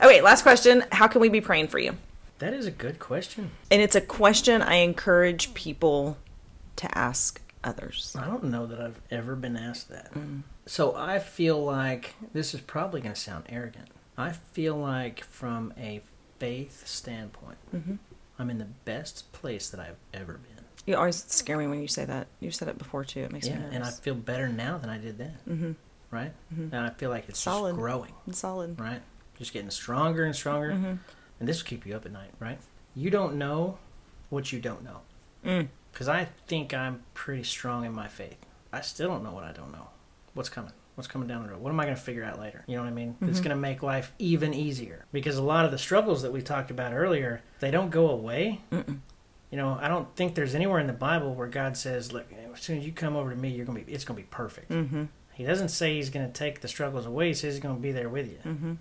A: Oh wait, last question. How can we be praying for you?
B: That is a good question.
A: And it's a question I encourage people to ask others.
B: I don't know that I've ever been asked that. Mm. So I feel like this is probably going to sound arrogant. I feel like, from a faith standpoint, I'm in the best place that I've ever been.
A: You always scare me when you say that. You said it before too. It makes
B: Yeah,
A: me nervous.
B: and I feel better now than I did then. Mm-hmm. Right? And I feel like it's
A: Solid.
B: just growing.
A: It's solid.
B: Right? Just getting stronger and stronger. And this will keep you up at night, right? You don't know what you don't know.
A: Mm.
B: Because I think I'm pretty strong in my faith. I still don't know what I don't know. What's coming? What's coming down the road? What am I going to figure out later? You know what I mean? It's going to make life even easier. Because a lot of the struggles that we talked about earlier, they don't go away. You know, I don't think there's anywhere in the Bible where God says, "Look, as soon as you come over to me, you're gonna be, it's gonna be perfect."
A: Mm-hmm.
B: He doesn't say He's gonna take the struggles away. He says He's gonna be there with you.
A: Mm-hmm.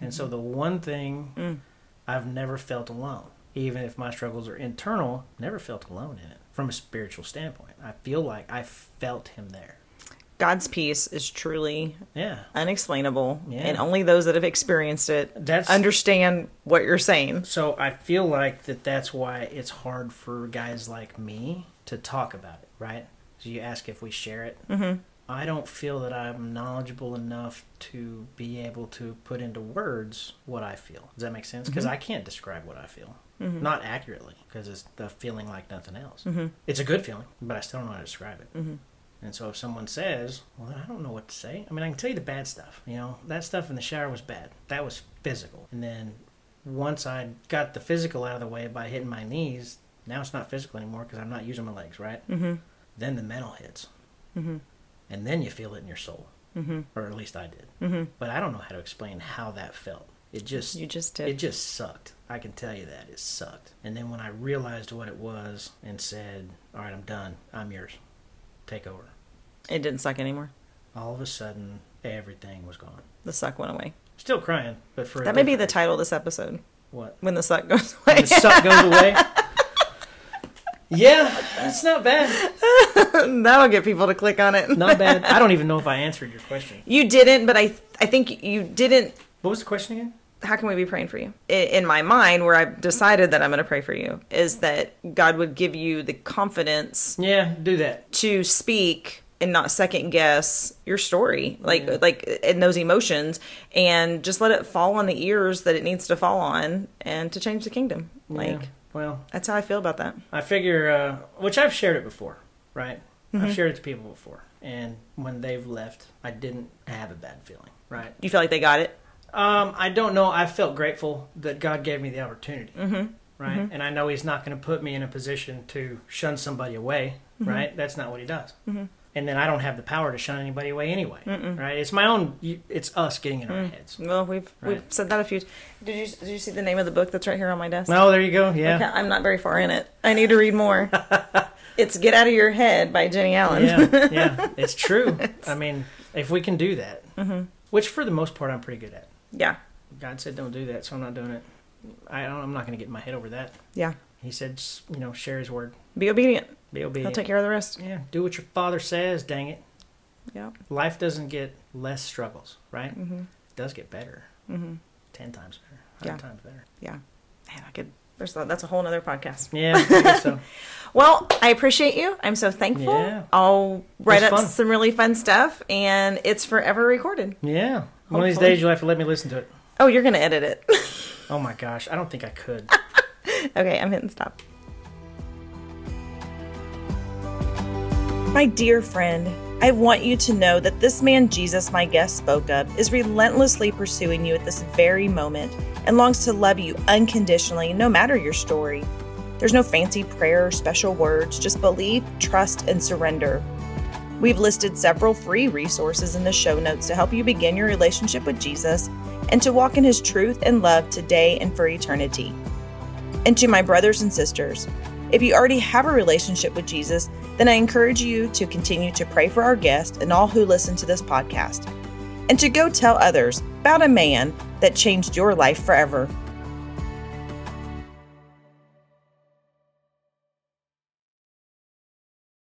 B: And so the one thing
A: Mm.
B: I've never felt alone, even if my struggles are internal, never felt alone in it from a spiritual standpoint. I feel like I felt him there.
A: God's peace is truly
B: Yeah.
A: unexplainable,
B: Yeah.
A: and only those that have experienced it
B: That's
A: understand what you're saying.
B: so I feel like that that's why it's hard for guys like me to talk about it, right? So you ask if we share it.
A: Mm-hmm.
B: I don't feel that I'm knowledgeable enough to be able to put into words what I feel. Does that make sense? Because I can't describe what I feel. Not accurately, because it's the feeling like nothing else.
A: Mhm.
B: It's a good feeling, but I still don't know how to describe it. And so if someone says, well, then I don't know what to say. I mean, I can tell you the bad stuff. You know, that stuff in the shower was bad. That was physical. And then once I got the physical out of the way by hitting my knees, now it's not physical anymore because I'm not using my legs, right?
A: Mm-hmm.
B: Then the mental hits.
A: Mm-hmm.
B: And then you feel it in your soul.
A: Mm-hmm.
B: Or at least I did.
A: Mm-hmm.
B: But I don't know how to explain how that felt. It just
A: You just did.
B: it just sucked. I can tell you that. It sucked. And then when I realized what it was and said, All right, I'm done. I'm yours. Take over.
A: It didn't suck anymore.
B: All of a sudden everything was gone.
A: The suck went away.
B: Still crying, but for a
A: That may be the title of this episode.
B: what
A: When the suck goes
B: When
A: away.
B: the suck goes [LAUGHS] away. Yeah, that's not bad. [LAUGHS]
A: That'll get people to click on it.
B: Not bad. I don't even know if I [LAUGHS] answered your question.
A: You didn't, but I I think you didn't.
B: What was the question again?
A: How can we be praying for you? In my mind, where I've decided that I'm going to pray for you, is that God would give you the confidence
B: Yeah, do that.
A: to speak and not second guess your story, like
B: Yeah.
A: like in those emotions, and just let it fall on the ears that it needs to fall on, and to change the kingdom. Like
B: yeah. Well,
A: that's how I feel about that.
B: I figure, uh, which I've shared it before, right?
A: Mm-hmm.
B: I've shared it to people before, and when they've left, I didn't have a bad feeling, right?
A: You feel like they got it?
B: Um, I don't know. I felt grateful that God gave me the opportunity, mm-hmm. right? And I know He's not going to put me in a position to shun somebody away,
A: Mm-hmm.
B: right? That's not what He does. And then I don't have the power to shun anybody away anyway, right? It's my own. It's us getting in
A: Mm.
B: our heads.
A: Well, we've we've said that a few. Did you did you see the name of the book that's right here on my desk?
B: No, there you go. Yeah.
A: Okay, I'm not very far in it. I need to read more. [LAUGHS] it's Get Out of Your Head by Jennie Allen.
B: yeah, yeah, [LAUGHS] it's true. I mean, if we can do that,
A: Mm-hmm.
B: which for the most part I'm pretty good at.
A: yeah,
B: God said don't do that, so I'm not doing it. I don't, I'm not going to get my head over that.
A: yeah.
B: He said, you know, share His word,
A: Be obedient.
B: Be
A: He'll take care of the rest.
B: Yeah, do what your Father says. Dang it,
A: Yeah.
B: life doesn't get less struggles, right?
A: Mm-hmm.
B: It does get better.
A: Mm-hmm.
B: Ten times better.
A: Yeah.
B: Times better.
A: Yeah. Man, I could. There's that's a whole nother podcast.
B: Yeah, I so. [LAUGHS]
A: Well, I appreciate you. I'm so thankful.
B: Yeah.
A: I'll write up
B: fun.
A: some really fun stuff, and it's forever recorded.
B: Yeah. One of these days you'll have to let me listen to it.
A: Oh, you're gonna edit it. [LAUGHS]
B: Oh my gosh, I don't think I could. [LAUGHS]
A: Okay, I'm hitting stop. My dear friend, I want you to know that this man Jesus, my guest spoke of, is relentlessly pursuing you at this very moment and longs to love you unconditionally, no matter your story. There's no fancy prayer or special words, just believe, trust, and surrender. We've listed several free resources in the show notes to help you begin your relationship with Jesus and to walk in his truth and love today and for eternity. And to my brothers and sisters, if you already have a relationship with Jesus, then I encourage you to continue to pray for our guest and all who listen to this podcast, and to go tell others about a man that changed your life forever.